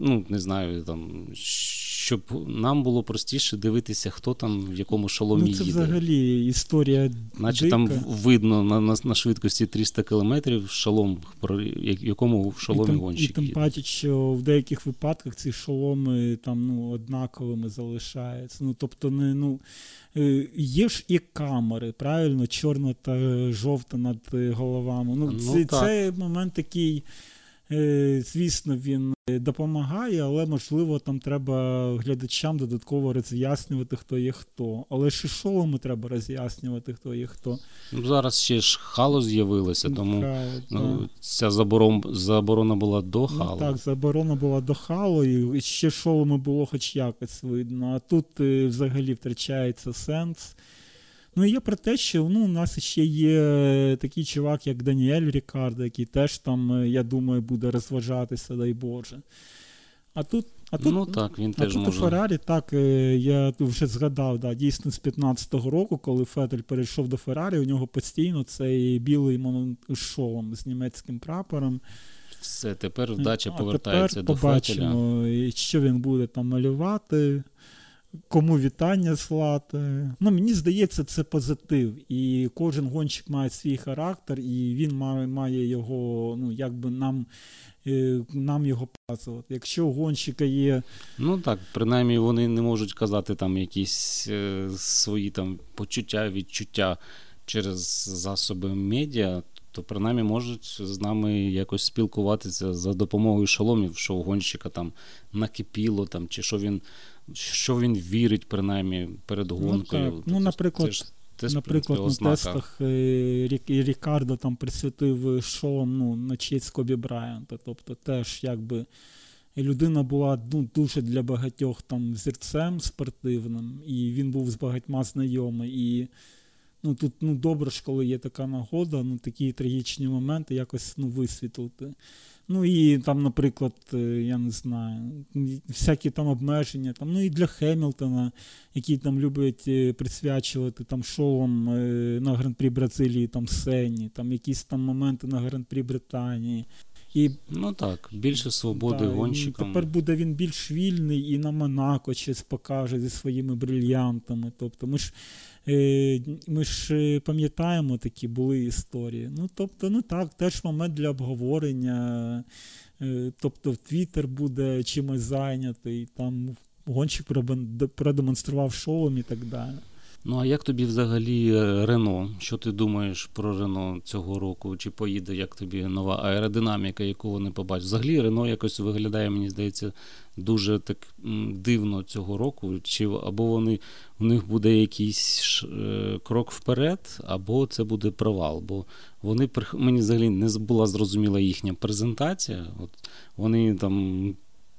S2: ну, не знаю, там, щоб нам було простіше дивитися, хто там в якому шоломі
S1: ну, це
S2: їде.
S1: взагалі історія.
S2: Наче
S1: дика.
S2: там видно на на, на швидкості 300 кілометрів шолом, якому в шоломі
S1: і
S2: гонщик
S1: І тим паче, що в деяких випадках ці шоломи там ну, однаковими залишаються. Ну, тобто, не, ну, е, є ж і камери, правильно, чорна та жовта над головами. Ну,
S2: ну
S1: Це, це момент такий. Е, звісно, він допомагає, але можливо там треба глядачам додатково роз'яснювати, хто є хто. Але ж і шоломи треба роз'яснювати, хто є хто.
S2: Ну, Зараз ще ж хало з'явилося, тому
S1: Правильно,
S2: ну, ця заборон, заборона була до хало.
S1: Ну, Так, заборона була до хало, і ще шоломи було хоч якось видно. А тут е, взагалі втрачається сенс. Ну і є про те, що ну, у нас ще є такий чувак, як Даніель Рікардо, який теж там, я думаю, буде розважатися, дай Боже. А тут а тут,
S2: ну, так, він
S1: а
S2: теж
S1: тут
S2: може.
S1: у Феррарі, так, я вже згадав, да, дійсно з 15-го року, коли Фетель перейшов до Феррарі, у нього постійно цей білий шолом з німецьким прапором.
S2: Все, тепер вдача
S1: а
S2: повертається
S1: тепер
S2: до
S1: побачимо,
S2: Фетеля.
S1: що він буде там малювати кому вітання слати. Ну, Мені здається, це позитив. І кожен гонщик має свій характер, і він має має його, ну, якби нам е, нам його показувати. Якщо у гонщика є.
S2: Ну так, принаймні вони не можуть казати там якісь е, свої там почуття, відчуття через засоби медіа. То принаймні можуть з нами якось спілкуватися за допомогою шоломів, що у гонщика там накипіло, там, чи що він що він вірить, принаймні, перед гонкою.
S1: Ну, так. ну наприклад, це ж, це наприклад, на тестах е, Рікардо там присвятив шолом ну, на честь Кобі Брайанта. Тобто теж якби людина була ну, дуже для багатьох там зірцем спортивним, і він був з багатьма знайомий. І ну, тут ну, добре ж, коли є така нагода, ну, такі трагічні моменти якось ну, висвітлити. Ну і там, наприклад, е, я не знаю, всякі там обмеження, там, ну і для Хемілтона, які там люблять е, присвячувати там шоум е, на Гран-прі Бразилії, там Сені, там якісь там моменти на Гран-прі Британії. І,
S2: Ну так, більше свободи
S1: да,
S2: гонщикам.
S1: Тепер буде він більш вільний і на Монако щось покаже зі своїми брильянтами. Тобто ми ж ми ж пам'ятаємо такі були історії. Ну, тобто, ну так, теж момент для обговорення. Тобто, Твіттер буде чимось зайнятий, там гонщик продемонстрував шоу і так далі.
S2: Ну, а як тобі взагалі е, Рено? Що ти думаєш про Рено цього року? Чи поїде, як тобі нова аеродинаміка, яку вони побачать? Взагалі Рено якось виглядає, мені здається, дуже так дивно цього року. Чи або вони в них буде якийсь е, крок вперед, або це буде провал. Бо вони мені взагалі не була зрозуміла їхня презентація. От Вони там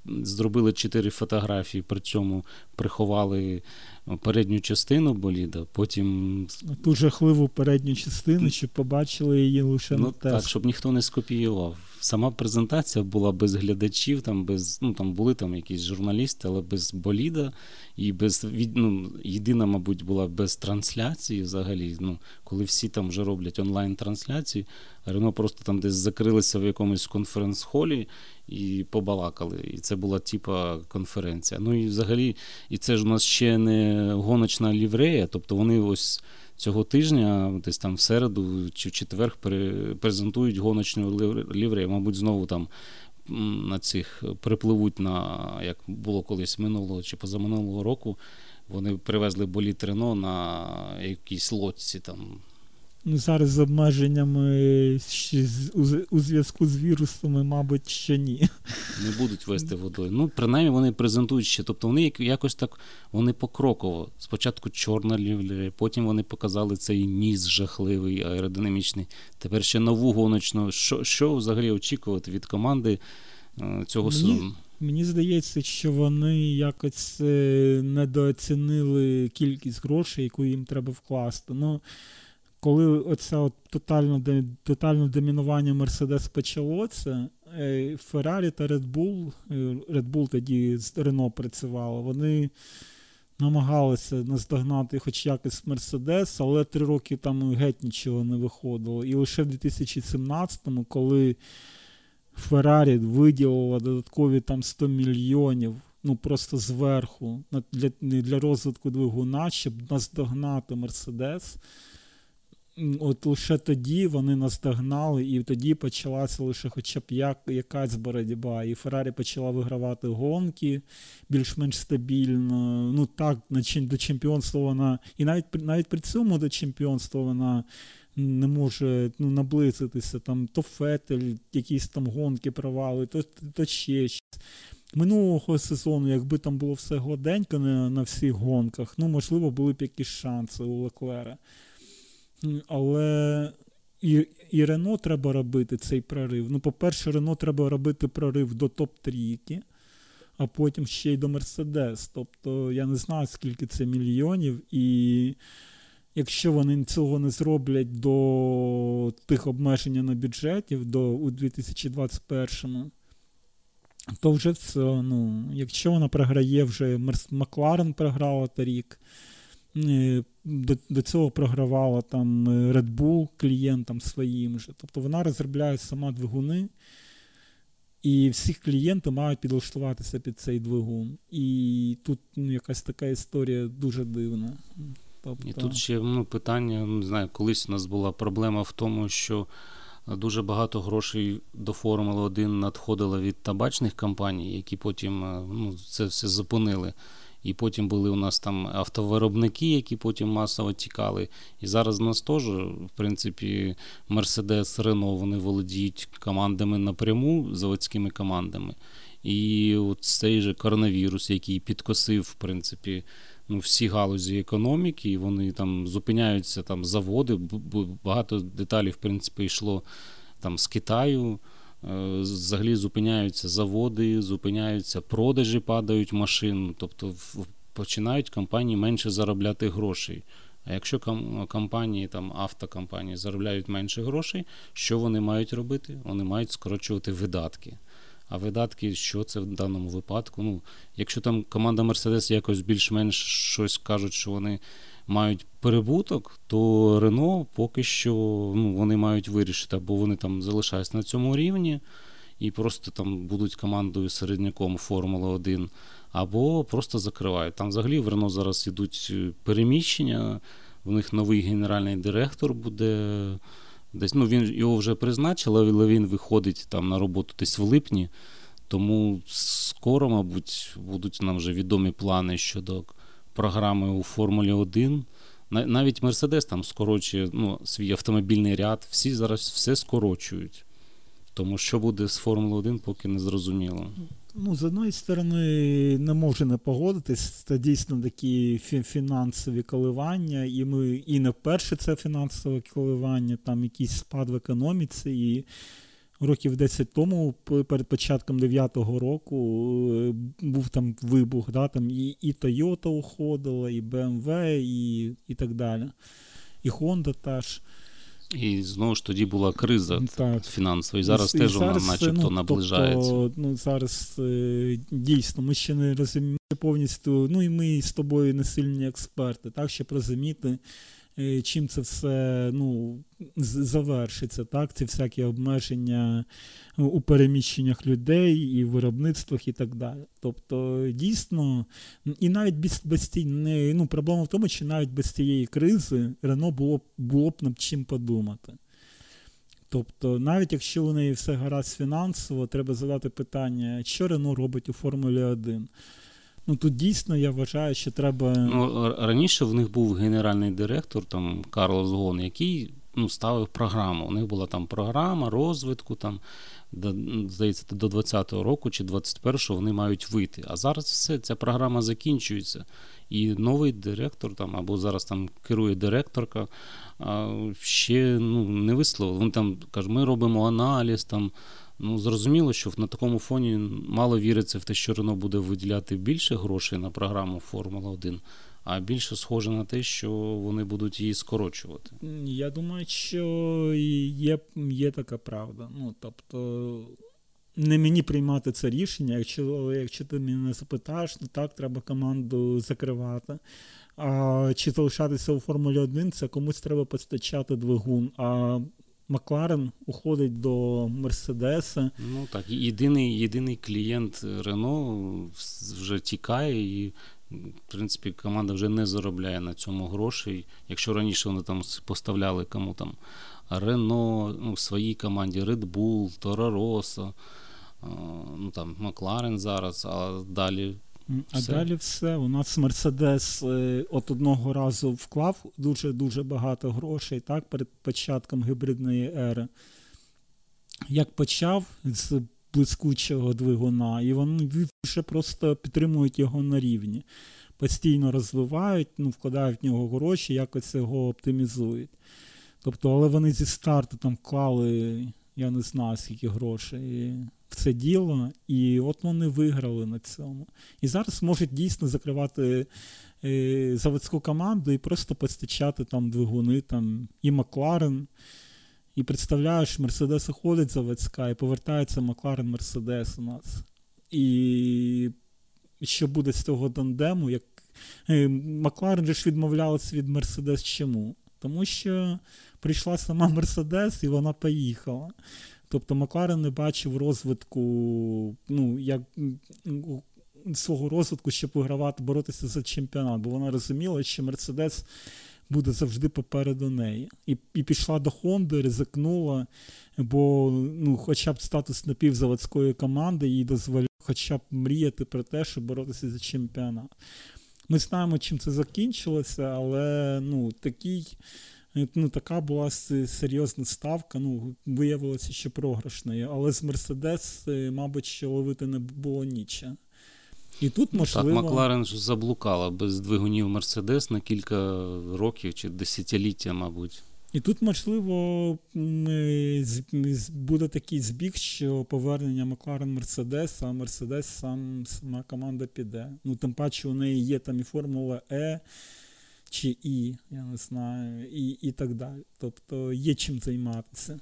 S2: зробили чотири фотографії, при цьому приховали передню частину боліда, потім.
S1: Ту жахливу передню частину, щоб побачили її лише
S2: ну,
S1: на тест.
S2: Так, щоб ніхто не скопіював. Сама презентація була без глядачів, там без ну там були там якісь журналісти, але без боліда і без ну, єдина, мабуть, була без трансляції взагалі. Ну, коли всі там вже роблять онлайн-трансляції, Рено просто там десь закрилися в якомусь конференц-холі і побалакали. І це була типа конференція. Ну і взагалі, і це ж у нас ще не гоночна ліврея, тобто вони ось. Цього тижня, десь там в середу чи в четвер, презентують гоночну ліврею. Мабуть, знову там на цих припливуть на як було колись минулого чи позаминулого року. Вони привезли боліт Рено на якійсь лодці там.
S1: Зараз з обмеженнями у зв'язку з вірусами, мабуть, ще ні.
S2: Не будуть вести водою. Ну, принаймні вони презентують ще. Тобто вони якось так вони покроково. Спочатку чорна лівля, потім вони показали цей ніс жахливий, аеродинамічний. Тепер ще нову гоночну. Що що взагалі очікувати від команди е, цього
S1: мені,
S2: сезону?
S1: Мені здається, що вони якось е, недооцінили кількість грошей, яку їм треба вкласти. Ну, коли оце от тотальне, тотальне домінування Мерседес почалося, Феррарі та Red Bull, Red Bull тоді з Рено працювало, вони намагалися наздогнати хоч якось Мерседес, але три роки там геть нічого не виходило. І лише в 2017-му, коли Феррарі виділила додаткові там 100 мільйонів, ну просто зверху, для для розвитку двигуна, щоб наздогнати Мерседес. От лише тоді вони наздогнали, і тоді почалася лише хоча б як, якась боротьба. І Феррарі почала вигравати гонки більш-менш стабільно. Ну так, до чемпіонства вона. І навіть навіть при цьому до чемпіонства вона не може ну, наблизитися. Там То Фетель, якісь там гонки провали, то то ще щось. Минулого сезону, якби там було все гладенько на, на всіх гонках, ну можливо, були б якісь шанси у Леклера. Але і і Рено треба робити цей прорив. Ну, по-перше, Рено треба робити прорив до топ-трійки, а потім ще й до Мерседес. Тобто я не знаю, скільки це мільйонів. І якщо вони цього не зроблять до тих обмежень на бюджетів до у 2021-му, то вже все. Ну, Якщо вона програє вже Макларен програла торік, Е, до до цього програвала там е, Red Bull клієнтам своїм же. Тобто вона розробляє сама двигуни, і всі клієнти мають підлаштуватися під цей двигун. І тут ну, якась така історія дуже дивна.
S2: Тобто... І тут ще ну, питання, не знаю, колись у нас була проблема в тому, що дуже багато грошей до Формули 1 надходило від табачних компаній, які потім е, ну, це все зупинили. І потім були у нас там автовиробники, які потім масово тікали. І зараз у нас теж, в принципі, Мерседес, Рено вони володіють командами напряму, заводськими командами. І от цей же коронавірус, який підкосив, в принципі, ну, всі галузі економіки, і вони там зупиняються там заводи. Багато деталей, в принципі, йшло там з Китаю. Е, взагалі зупиняються заводи, зупиняються продажі, падають машин, тобто починають компанії менше заробляти грошей. А якщо компанії, там автокомпанії заробляють менше грошей, що вони мають робити? Вони мають скорочувати видатки. А видатки, що це в даному випадку? Ну, Якщо там команда Mercedes якось більш-менш щось кажуть, що вони мають перебуток, то Рено поки що ну, вони мають вирішити, або вони там залишаються на цьому рівні і просто там будуть командою середняком Формули 1, або просто закривають. Там взагалі в Рено зараз йдуть е, переміщення, в них новий генеральний директор буде. Десь ну він його вже призначили, але він виходить там на роботу десь в липні. Тому скоро, мабуть, будуть нам вже відомі плани щодо програми у Формулі 1. Навіть Мерседес там скорочує ну, свій автомобільний ряд, всі зараз все скорочують. Тому що буде з Формули 1, поки не зрозуміло.
S1: Ну, з одної сторони, не можу не погодитись, це дійсно такі фінансові коливання, і ми і не вперше це фінансове коливання, там якийсь спад в економіці. і Років 10 тому, перед початком 9-го року, е, був там вибух, да, там і і Toyota уходила, і BMW, і і так далі. І Honda теж.
S2: І знову ж тоді була криза так. фінансова, і зараз і, теж і вона начебто ну, наближається.
S1: Тобто, ну, Зараз е, дійсно ми ще не розуміємо повністю, ну і ми з тобою не сильні експерти, так, щоб розуміти. Е, чим це все ну, завершиться, так? Ці всякі обмеження у переміщеннях людей і виробництвах і так далі. Тобто, дійсно, і навіть без без цієї, ну, проблема в тому, що навіть без цієї кризи Рено було було б над чим подумати. Тобто, навіть якщо у неї все гаразд фінансово, треба задати питання, що Рено робить у Формулі 1. Ну тут дійсно я вважаю, що треба.
S2: Ну раніше в них був генеральний директор, там Карлос Гон, який ну, ставив програму. У них була там програма розвитку, там до, здається, до 20-го року чи 21-го вони мають вийти. А зараз все, ця програма закінчується. І новий директор там або зараз там керує директорка. Ще ну, не висловив. Вони там кажуть, ми робимо аналіз там. Ну, зрозуміло, що на такому фоні мало віриться в те, що Рено буде виділяти більше грошей на програму Формула 1, а більше схоже на те, що вони будуть її скорочувати.
S1: Я думаю, що є є така правда. Ну, тобто, не мені приймати це рішення. Якщо якщо ти мене запитаєш, ну так, треба команду закривати. А Чи залишатися у Формулі 1, це комусь треба постачати двигун. А Макларен уходить до Мерседеса.
S2: Ну так, єдиний єдиний клієнт Рено вже тікає, і, в принципі, команда вже не заробляє на цьому грошей. Якщо раніше вони там поставляли кому там Рено ну, своїй команді, Red Bull, Тора Rosso, ну там Макларен зараз, а далі.
S1: А все. далі все. У нас Мерседес е, от одного разу вклав дуже-дуже багато грошей так, перед початком гібридної ери. Як почав з блискучого двигуна, і вони вже просто підтримують його на рівні. Постійно розвивають, ну, вкладають в нього гроші, якось його оптимізують. Тобто, але вони зі старту там вклали, я не знаю, скільки грошей в це діло, і от вони виграли на цьому. І зараз можуть дійсно закривати е, заводську команду і просто постачати там двигуни, там і Макларен. І представляєш, Мерседес уходить заводська, і повертається Макларен Мерседес у нас. І що буде з цього тандему, як е, Макларен же ж відмовлялася від Мерседес чому? Тому що прийшла сама Мерседес і вона поїхала. Тобто Макларен не бачив розвитку, ну, як свого розвитку, щоб вигравати, боротися за чемпіонат, бо вона розуміла, що Мерседес буде завжди попереду неї. І і пішла до Хонди, ризикнула, бо ну, хоча б статус напівзаводської команди їй дозволяє хоча б мріяти про те, щоб боротися за чемпіонат. Ми знаємо, чим це закінчилося, але ну, такий. Ну, Така була серйозна ставка. Ну, Виявилося, що програшною. Але з Мерседес, мабуть, що ловити не було нічого. І тут можливо...
S2: Так, Макларен ж заблукала без двигунів Мерседес на кілька років чи десятиліття, мабуть.
S1: І тут, можливо, буде такий збіг, що повернення Макларен Мерседес, а Мерседес сам сама команда піде. Ну, тим паче у неї є там і Формула Е чи І, я не знаю, і і так далі. Тобто є чим займатися.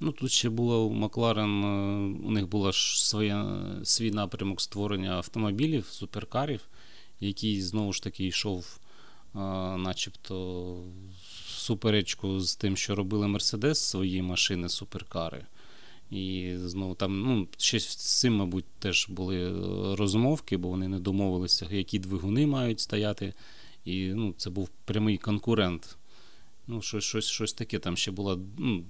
S2: Ну, тут ще було у Макларен, е, у них був своя, свій напрямок створення автомобілів, суперкарів, який знову ж таки йшов, а, начебто, суперечку з тим, що робили Мерседес свої машини, суперкари. І знову там, ну, ще з цим, мабуть, теж були розмовки, бо вони не домовилися, які двигуни мають стояти. І ну, це був прямий конкурент. Ну, Щось щось, щось таке там ще було. ну,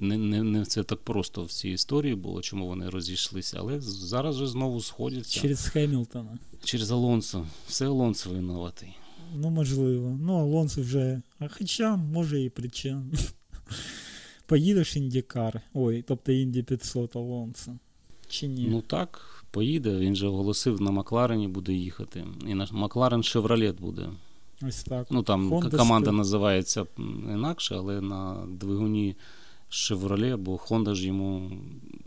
S2: Не не, не це так просто в цій історії було, чому вони розійшлися, але зараз же знову сходяться.
S1: Через Хемілтона.
S2: Через Алонсо. Все Алонсо винуватий.
S1: Ну, можливо. Ну, Алонсо вже. А хоча, може, і причин. Поїдеш Індікар. Ой, тобто Інді 500 Алонсо. Чи ні?
S2: Ну так, поїде. Він же оголосив, на Макларені буде їхати. І на Макларен Шевролет буде.
S1: Ось так.
S2: Ну там Honda команда Split. називається інакше, але на двигуні Chevrolet, бо Honda ж йому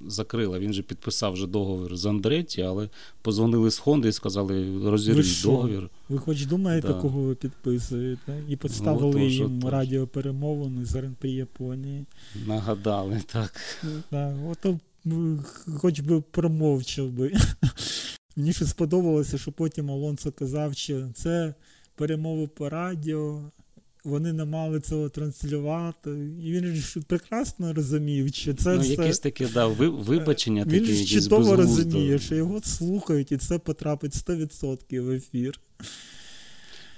S2: закрила. Він же підписав вже договір з Андреті, але позвонили з Honda і сказали, розірвіть договір.
S1: Ви хоч думаєте, да. кого ви підписуєте? І поставили ну, їм тож. радіоперемовину з РНП Японії.
S2: Нагадали, так.
S1: Да, ото хоч би промовчав би. Мені ще сподобалося, що потім Алонсо казав, що це перемови по радіо, вони не мали цього транслювати. І він ж прекрасно розумів, що це
S2: ну,
S1: все...
S2: якесь таке да, вибачення.
S1: Він ж чудово розуміє, що його слухають, і це потрапить 100% в ефір.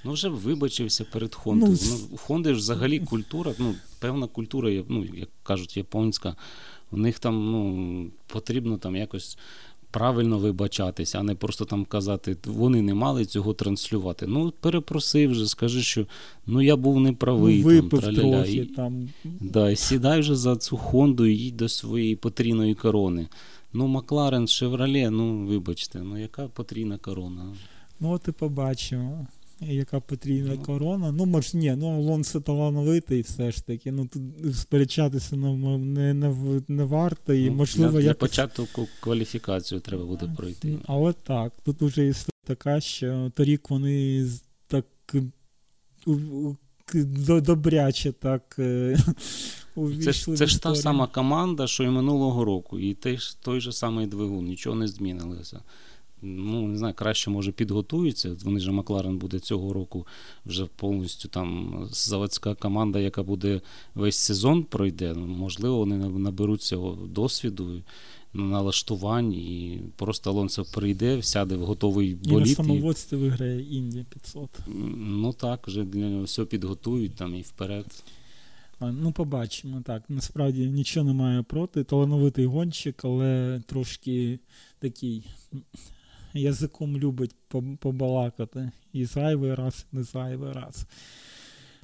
S2: Ну, вже вибачився перед Хондою. Ну, ну, Хонди ж взагалі культура, ну, певна культура, ну, як кажуть, японська. У них там ну, потрібно там якось правильно вибачатися, а не просто там казати, вони не мали цього транслювати. Ну, перепроси вже, скажи, що ну я був неправий.
S1: Ну, там, трохи, і, там.
S2: Да, і Сідай вже за цю Хонду і їдь до своєї потрійної корони. Ну, Макларен, Шевроле, ну вибачте, ну яка потрійна корона?
S1: Ну, от і побачимо яка потрібна ну. корона. Ну, може, ні, ну Алонсо талановитий все ж таки. Ну тут сперечатися не не, не, не варто. І, ну, можливо,
S2: Для
S1: якось...
S2: початку кваліфікацію треба буде пройти.
S1: Але так, тут уже історія така, що торік вони так добряче так.
S2: Це ж це ж та сама команда, що і минулого року, і той, той же самий двигун, нічого не змінилося. Ну, не знаю, краще, може, підготуються. Вони ж Макларен буде цього року вже повністю там заводська команда, яка буде весь сезон пройде. Можливо, вони наберуть цього досвіду, налаштувань, і просто Алонсо прийде, сяде в готовий боліт. І на
S1: самоводстві виграє Індія 500.
S2: Ну так, вже для нього все підготують там і вперед.
S1: Ну, побачимо так. Насправді нічого немає проти. Талановитий гонщик, але трошки такий язиком любить побалакати. І зайвий раз, і не зайвий раз.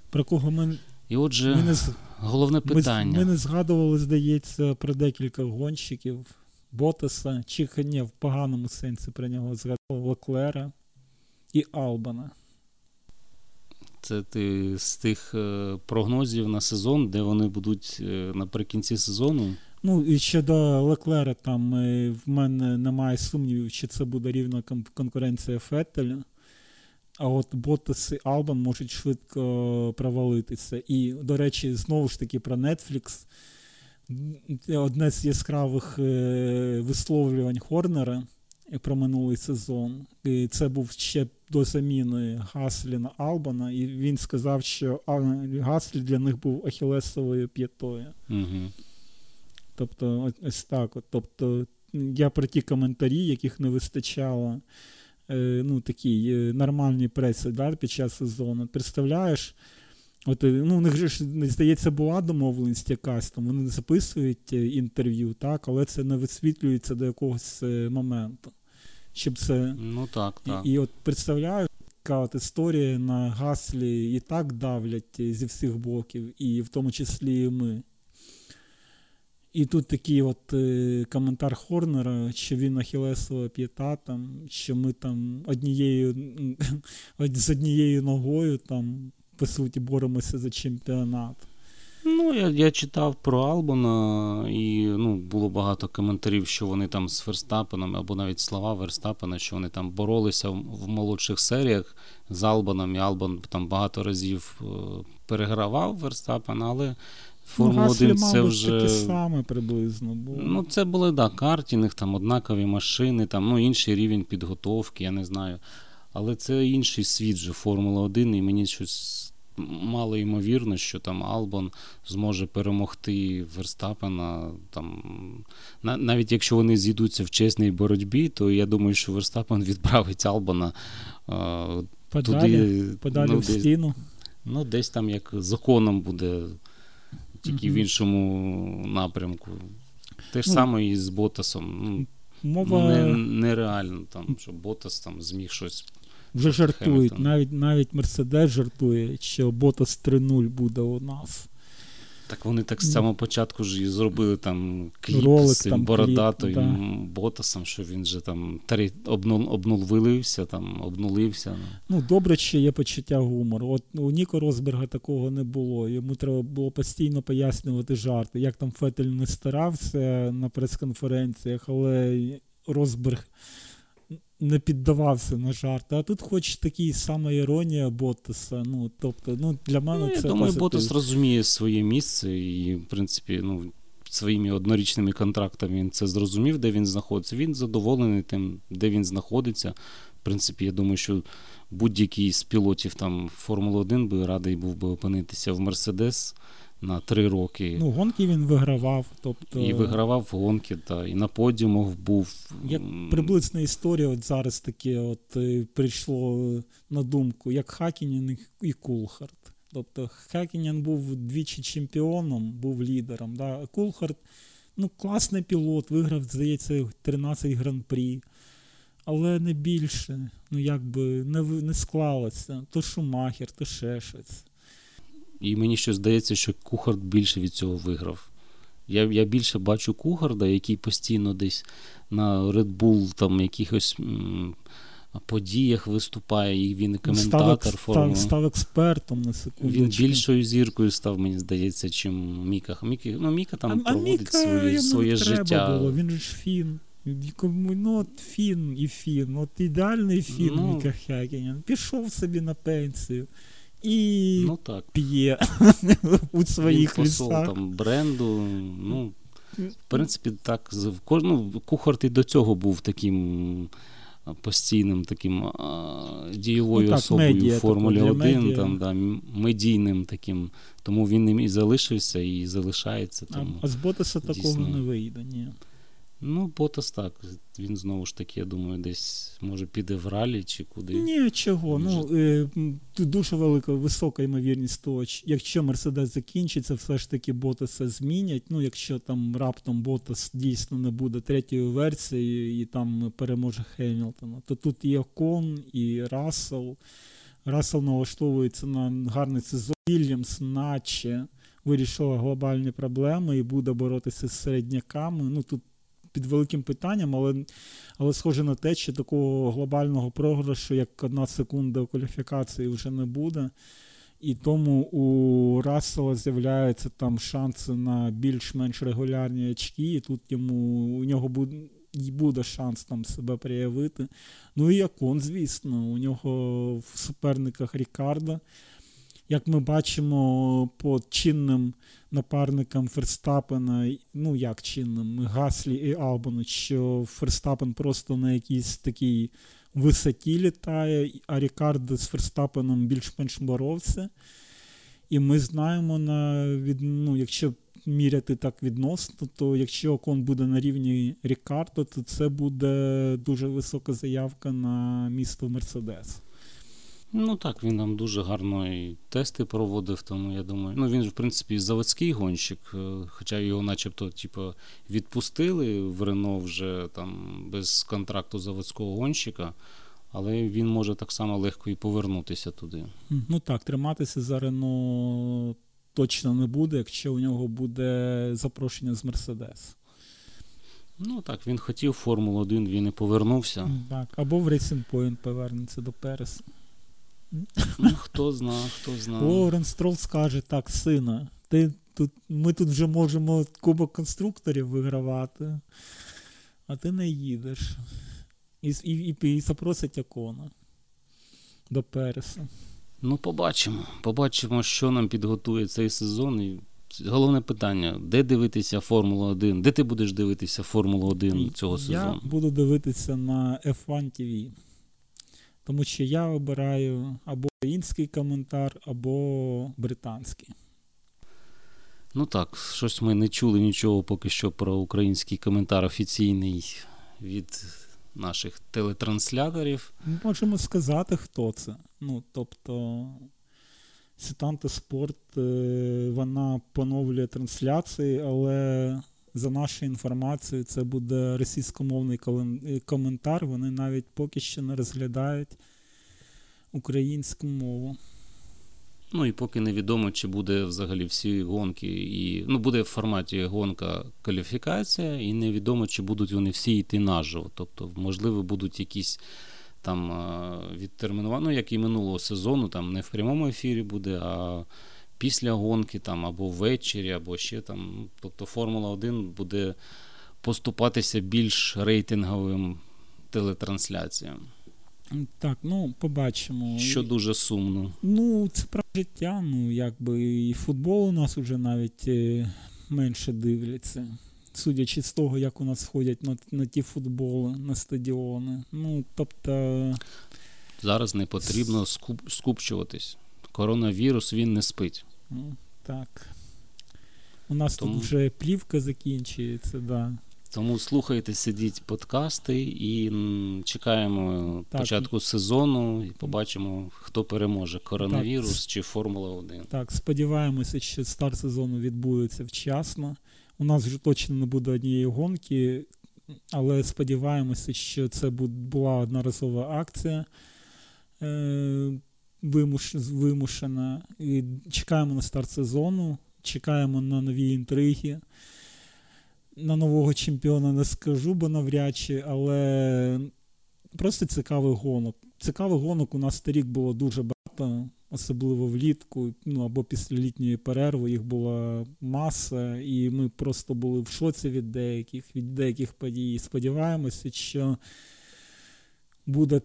S1: Про кого ми.
S2: І отже, ми не, головне питання.
S1: Ми, ми не згадували, здається, про декілька гонщиків. Ботаса, чи ні, в поганому сенсі про нього згадували Леклера і Албана.
S2: Це ти з тих е, прогнозів на сезон, де вони будуть е, наприкінці сезону.
S1: Ну, і щодо Леклера, там е, в мене немає сумнівів, чи це буде рівна конкуренція Феттеля. А от Ботас і Албан можуть швидко провалитися. І, до речі, знову ж таки про Netflix. Одне з яскравих висловлювань Хорнера про минулий сезон. І Це був ще до заміни Гаслі на Албана, і він сказав, що Гаслі для них був ахілесовою п'ятою.
S2: Угу.
S1: Тобто, ось так. От. Тобто, я про ті коментарі, яких не вистачало е, ну, такій е, нормальній преси да, під час сезону. Представляєш? От, е, ну, У них ж, здається, була домовленість якась, там вони записують інтерв'ю, так, але це не висвітлюється до якогось моменту щоб це.
S2: Ну так, так.
S1: І, і от представляю, яка от історія на гаслі і так давлять зі всіх боків, і в тому числі і ми. І тут такий от е, коментар Хорнера, що він Ахілесова п'ята, там, що ми там однією з однією ногою там, по суті, боремося за чемпіонат.
S2: Ну, я я читав про Албана, і ну, було багато коментарів, що вони там з Верстапеном, або навіть слова Верстапена, що вони там боролися в, в молодших серіях з Албаном, і Албан там багато разів е, перегравав Верстапена, але Формула ну, 1 це вже.
S1: таке саме приблизно було.
S2: Ну, це були, да, картінг, там однакові машини, там, ну, інший рівень підготовки, я не знаю. Але це інший світ вже Формула 1, і мені щось мало ймовірно, що там Албон зможе перемогти Верстапена. Там, Навіть якщо вони зійдуться в чесній боротьбі, то я думаю, що Верстапен відправить Албана
S1: е, подалі, туди. Подалі ну, в десь, стіну.
S2: Ну, десь там як законом буде, тільки угу. в іншому напрямку. Те ж ну, саме і з Ботасом. Ну, Мова... Не, Нереально, там, що Ботас там зміг щось
S1: вже жартують. Навіть навіть Мерседес жартує, що Ботас 3-0 буде у нас.
S2: Так вони так з самого початку ж і зробили там кліп Ролик, з цим бородатою да. Ботасом, що він же там обнул, обнулився, там, обнулився.
S1: Ну. ну, добре, що є почуття гумору. От у Ніко Розберга такого не було. Йому треба було постійно пояснювати жарти. Як там Фетель не старався на прес-конференціях, але Розберг не піддавався на жарти. А тут хоч такий сама іронія Ботаса. Ну, тобто, ну, для мене ну,
S2: це.
S1: Я
S2: думаю, позитив. Ботас розуміє своє місце і, в принципі, ну. Своїми однорічними контрактами він це зрозумів, де він знаходиться. Він задоволений тим, де він знаходиться. В принципі, я думаю, що будь-який з пілотів там Формули 1 би радий був би опинитися в Мерседес на три роки.
S1: Ну, гонки він вигравав. тобто...
S2: І вигравав гонки, та, і на подіумах був.
S1: Як приблизна історія, от зараз таке от е, прийшло на думку, як Хаккінен і Култхард. Тобто Хаккінен був двічі чемпіоном, був лідером. Да? Култхард ну, класний пілот, виграв, здається, 13 гран-прі. Але не більше, ну якби не не склалося. То Шумахер, то ще щось.
S2: І мені щось здається, що Култхард більше від цього виграв. Я я більше бачу Култхарда, який постійно десь на Red Bull там якихось м, подіях виступає, і він коментатор
S1: став, став, став експертом на секунду.
S2: Він більшою зіркою став, мені здається, чим Міка. Міка ну, Міка там а, проводить Міка своє своє життя.
S1: Було. Він же ж фін. Ну, от Фін і Фін, от ідеальний фін ну, Міка Хаккінен. Пішов собі на пенсію і
S2: ну, так.
S1: п'є у своїх
S2: Він посол,
S1: лісах.
S2: там бренду. Ну, в принципі, так, ну, Кухар і до цього був таким постійним таким а, дієвою
S1: ну, так,
S2: особою
S1: медіа,
S2: в Формулі 1,
S1: медіа.
S2: там, да, медійним таким. Тому він ним і залишився, і залишається. Тому,
S1: а, а з Ботаса такого не вийде, ні.
S2: Ну, Ботас так. Він знову ж таки, я думаю, десь може піде в ралі чи куди.
S1: Ні, чого. Ну, е, дуже велика, висока ймовірність того, якщо Мерседес закінчиться, все ж таки Ботаса змінять. Ну, якщо там раптом Ботас дійсно не буде третьою версією і там переможе Хемілтона, то тут і Окон, і Рассел. Рассел налаштовується на гарний сезон. Вільямс, наче вирішила глобальні проблеми і буде боротися з середняками. Ну, тут під великим питанням, але але схоже на те, що такого глобального програшу, як одна секунда кваліфікації, вже не буде. І тому у Рассела з'являються там шанси на більш-менш регулярні очки, і тут йому у нього буде. Буде шанс там себе проявити. Ну і Якон, звісно, у нього в суперниках Рікардо. Як ми бачимо по чинним напарникам Ферстапена, ну як чинним, Гаслі і Албану, що Ферстапен просто на якійсь такій висоті літає, а Рікардо з Ферстапеном більш-менш боровся. І ми знаємо, на від, ну, якщо міряти так відносно, то якщо Окон буде на рівні Рікардо, то це буде дуже висока заявка на місто Мерседес.
S2: Ну так, він нам дуже гарно і тести проводив, тому я думаю. Ну він в принципі, заводський гонщик, е, хоча його начебто типу, відпустили в Рено вже там без контракту заводського гонщика, але він може так само легко і повернутися туди.
S1: Ну так, триматися за Рено точно не буде, якщо у нього буде запрошення з Мерседес.
S2: Ну так, він хотів Формулу 1, він і повернувся.
S1: Так, Або в Racing Point повернеться до Переса.
S2: Ну, Хто зна, хто зна.
S1: Лоурен Строл скаже, так, сина, ти тут, ми тут вже можемо кубок конструкторів вигравати, а ти не їдеш. І і, і, і запросить Акона до Переса.
S2: Ну, побачимо. Побачимо, що нам підготує цей сезон. І Головне питання: де дивитися Формулу 1? Де ти будеш дивитися Формулу 1 цього сезону?
S1: Я буду дивитися на F1 TV. Тому що я обираю або український коментар, або британський.
S2: Ну так, щось ми не чули нічого поки що про український коментар офіційний від наших телетрансляторів.
S1: Ми можемо сказати, хто це. Ну, тобто, Сітанта Спорт вона поновлює трансляції, але за нашою інформацією, це буде російськомовний коментар. Вони навіть поки що не розглядають українську мову.
S2: Ну і поки невідомо, чи буде взагалі всі гонки, і ну буде в форматі гонка кваліфікація, і невідомо, чи будуть вони всі йти наживо. Тобто, можливо, будуть якісь там відтермінування, ну як і минулого сезону, там не в прямому ефірі буде, а після гонки там або ввечері, або ще там. Тобто Формула 1 буде поступатися більш рейтинговим телетрансляціям.
S1: Так, ну побачимо.
S2: Що дуже сумно.
S1: Ну, це про життя. Ну, якби і футбол у нас вже навіть е, менше дивляться. Судячи з того, як у нас ходять на на ті футболи, на стадіони. Ну, тобто.
S2: Зараз не потрібно скуп, скупчуватись. Коронавірус він не спить.
S1: Ну, Так. У нас
S2: Тому...
S1: тут вже плівка закінчується, да.
S2: Тому слухайте, сидіть подкасти і чекаємо так. початку сезону і побачимо, хто переможе: коронавірус так. чи Формула 1.
S1: Так, сподіваємося, що старт сезону відбудеться вчасно. У нас вже точно не буде однієї гонки, але сподіваємося, що це була одноразова акція. Вимуш, вимушена. І чекаємо на старт сезону, чекаємо на нові інтриги. На нового чемпіона не скажу, бо навряд чи, але просто цікавий гонок. Цікавих гонок у нас торік було дуже багато, особливо влітку, ну або після літньої перерви їх була маса, і ми просто були в шоці від деяких від деяких подій. Сподіваємося, що буде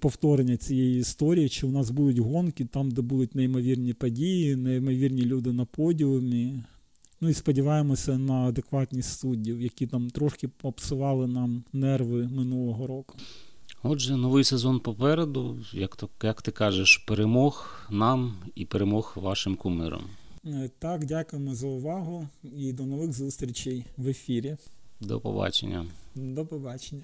S1: повторення цієї історії, чи у нас будуть гонки там, де будуть неймовірні події, неймовірні люди на подіумі. Ну і сподіваємося на адекватність суддів, які там трошки попсували нам нерви минулого року.
S2: Отже, новий сезон попереду, як то як ти кажеш, перемог нам і перемог вашим кумирам.
S1: Е, Так, дякуємо за увагу і до нових зустрічей в ефірі.
S2: До побачення.
S1: До побачення.